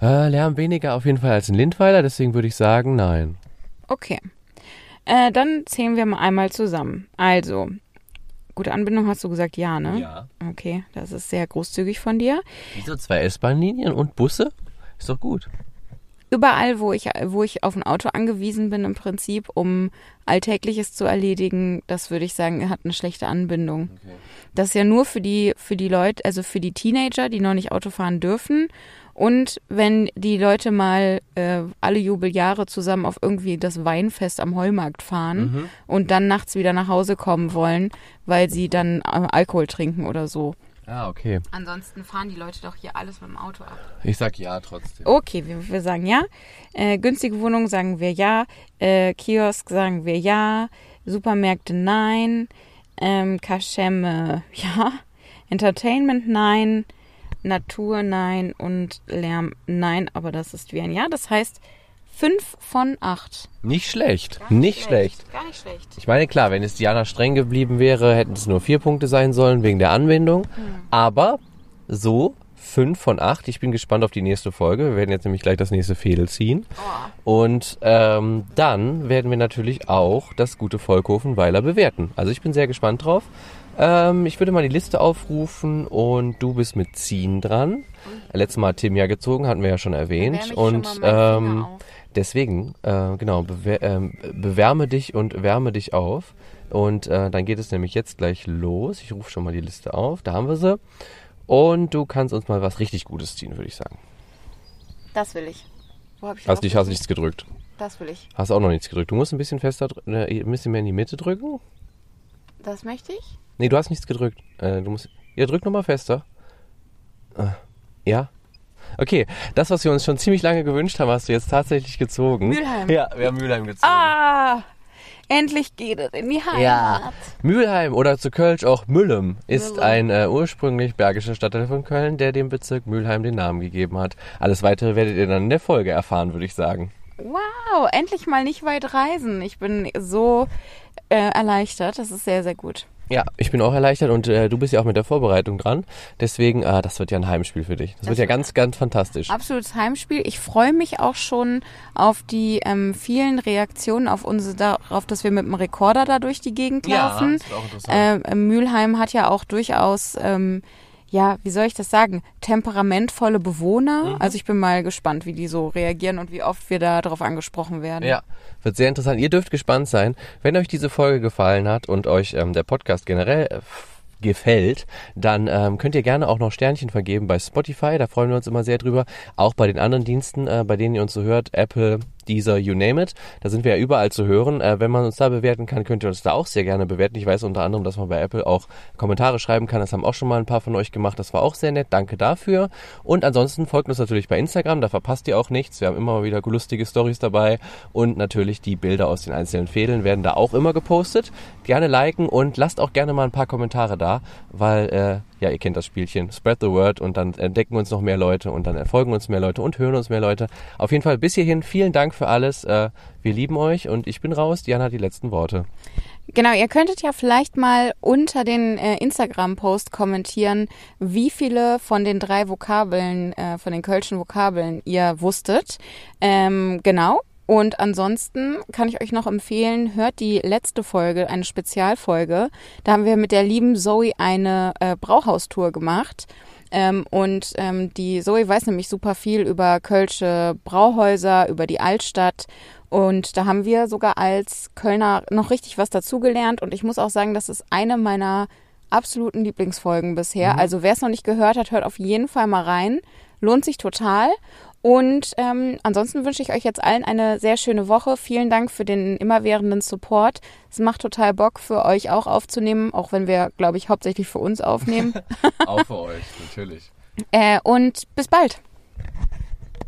Äh, Lärm weniger auf jeden Fall als in Lindweiler, deswegen würde ich sagen, nein. Okay. Äh, dann zählen wir mal einmal zusammen. Also, gute Anbindung hast du gesagt, ja, ne? Ja. Okay, das ist sehr großzügig von dir. Wieso zwei S-Bahn-Linien und Busse? Ist doch gut. Überall, wo ich, wo ich auf ein Auto angewiesen bin, im Prinzip, um Alltägliches zu erledigen, das würde ich sagen, hat eine schlechte Anbindung. Das ist ja nur für die, für die Leute, also für die Teenager, die noch nicht Auto fahren dürfen. Und wenn die Leute mal äh, alle Jubeljahre zusammen auf irgendwie das Weinfest am Heumarkt fahren und dann nachts wieder nach Hause kommen wollen, weil sie dann äh, Alkohol trinken oder so. Ah, okay. Ansonsten fahren die Leute doch hier alles mit dem Auto ab. Ich sag ja trotzdem. Okay, wir, wir sagen ja. Äh, günstige Wohnung sagen wir ja. Äh, Kiosk sagen wir ja. Supermärkte nein. Ähm, Kaschemme [laughs] ja. Entertainment nein. Natur nein. Und Lärm nein. Aber das ist wie ein Ja. Das heißt fünf von acht. Nicht schlecht. Nicht schlecht. Gar nicht schlecht. Ich meine, klar, wenn es Diana streng geblieben wäre, hätten es nur vier Punkte sein sollen wegen der Anwendung. Aber so fünf von acht. Ich bin gespannt auf die nächste Folge. Wir werden jetzt nämlich gleich das nächste Fädel ziehen. Und ähm, dann werden wir natürlich auch das gute Volkhofenweiler bewerten. Also ich bin sehr gespannt drauf. Ähm, ich würde mal die Liste aufrufen und du bist mit Ziehen dran. Letztes Mal hat Tim ja gezogen, hatten wir ja schon erwähnt. Schon und Finger ähm, auf. Deswegen, äh, genau, bewer ähm, bewärme dich und wärme dich auf. Und äh, dann geht es nämlich jetzt gleich los. Ich rufe schon mal die Liste auf. Da haben wir sie. Und du kannst uns mal was richtig Gutes ziehen, würde ich sagen. Das will ich. Wo hab ich Hast, nicht, hast nichts gedrückt. Das will ich. Hast auch noch nichts gedrückt. Du musst ein bisschen fester, äh, ein bisschen mehr in die Mitte drücken. Das möchte ich. Nee, du hast nichts gedrückt. Äh, du musst. Ja, drück nochmal fester. Äh, ja. Okay, das, was wir uns schon ziemlich lange gewünscht haben, hast du jetzt tatsächlich gezogen. Mülheim. Ja, wir haben Mülheim gezogen. Ah! Endlich geht es in die Heimat. Ja. Mülheim oder zu Kölsch auch Müllem ist Müllem. ein äh, ursprünglich bergischer Stadtteil von Köln, der dem Bezirk Mülheim den Namen gegeben hat. Alles weitere werdet ihr dann in der Folge erfahren, würde ich sagen. Wow, endlich mal nicht weit reisen. Ich bin so äh, erleichtert. Das ist sehr, sehr gut. Ja, ich bin auch erleichtert und äh, du bist ja auch mit der Vorbereitung dran. Deswegen, ah, das wird ja ein Heimspiel für dich. Das, wird ja ganz, ganz fantastisch. Absolutes Heimspiel. Ich freue mich auch schon auf die ähm, vielen Reaktionen auf unsere, darauf, dass wir mit dem Rekorder da durch die Gegend laufen. das wird auch interessant. Äh, Mülheim hat ja auch durchaus, ähm, ja, wie soll ich das sagen, temperamentvolle Bewohner. Also ich bin mal gespannt, wie die so reagieren und wie oft wir da drauf angesprochen werden. Ja, wird sehr interessant. Ihr dürft gespannt sein. Wenn euch diese Folge gefallen hat und euch ähm, der Podcast generell äh, gefällt, dann ähm, könnt ihr gerne auch noch Sternchen vergeben bei Spotify. Da freuen wir uns immer sehr drüber. Auch bei den anderen Diensten, äh, bei denen ihr uns so hört, Apple, dieser You Name It. Da sind wir ja überall zu hören. Äh, wenn man uns da bewerten kann, könnt ihr uns da auch sehr gerne bewerten. Ich weiß unter anderem, dass man bei Apple auch Kommentare schreiben kann. Das haben auch schon mal ein paar von euch gemacht. Das war auch sehr nett. Danke dafür. Und ansonsten folgt uns natürlich bei Instagram. Da verpasst ihr auch nichts. Wir haben immer wieder lustige Stories dabei. Und natürlich die Bilder aus den einzelnen Fädeln werden da auch immer gepostet. Gerne liken und lasst auch gerne mal ein paar Kommentare da, weil äh, ja, ihr kennt das Spielchen. Spread the word und dann entdecken uns noch mehr Leute und dann erfolgen uns mehr Leute und hören uns mehr Leute. Auf jeden Fall bis hierhin vielen Dank für alles. Äh, wir lieben euch und ich bin raus. Diana hat die letzten Worte. Genau, ihr könntet ja vielleicht mal unter den äh, Instagram-Post kommentieren, wie viele von den drei Vokabeln, äh, von den kölschen Vokabeln ihr wusstet. Ähm, genau. Und ansonsten kann ich euch noch empfehlen, hört die letzte Folge, eine Spezialfolge. Da haben wir mit der lieben Zoe eine äh, Brauhaustour gemacht. Ähm, und ähm, die Zoe weiß nämlich super viel über kölsche Brauhäuser, über die Altstadt. Und da haben wir sogar als Kölner noch richtig was dazugelernt. Und ich muss auch sagen, das ist eine meiner absoluten Lieblingsfolgen bisher. Mhm. Also wer es noch nicht gehört hat, hört auf jeden Fall mal rein. Lohnt sich total. Und ähm, ansonsten wünsche ich euch jetzt allen eine sehr schöne Woche. Vielen Dank für den immerwährenden Support. Es macht total Bock für euch auch aufzunehmen, auch wenn wir, glaube ich, hauptsächlich für uns aufnehmen. [laughs] auch für euch, natürlich. Äh, und bis bald.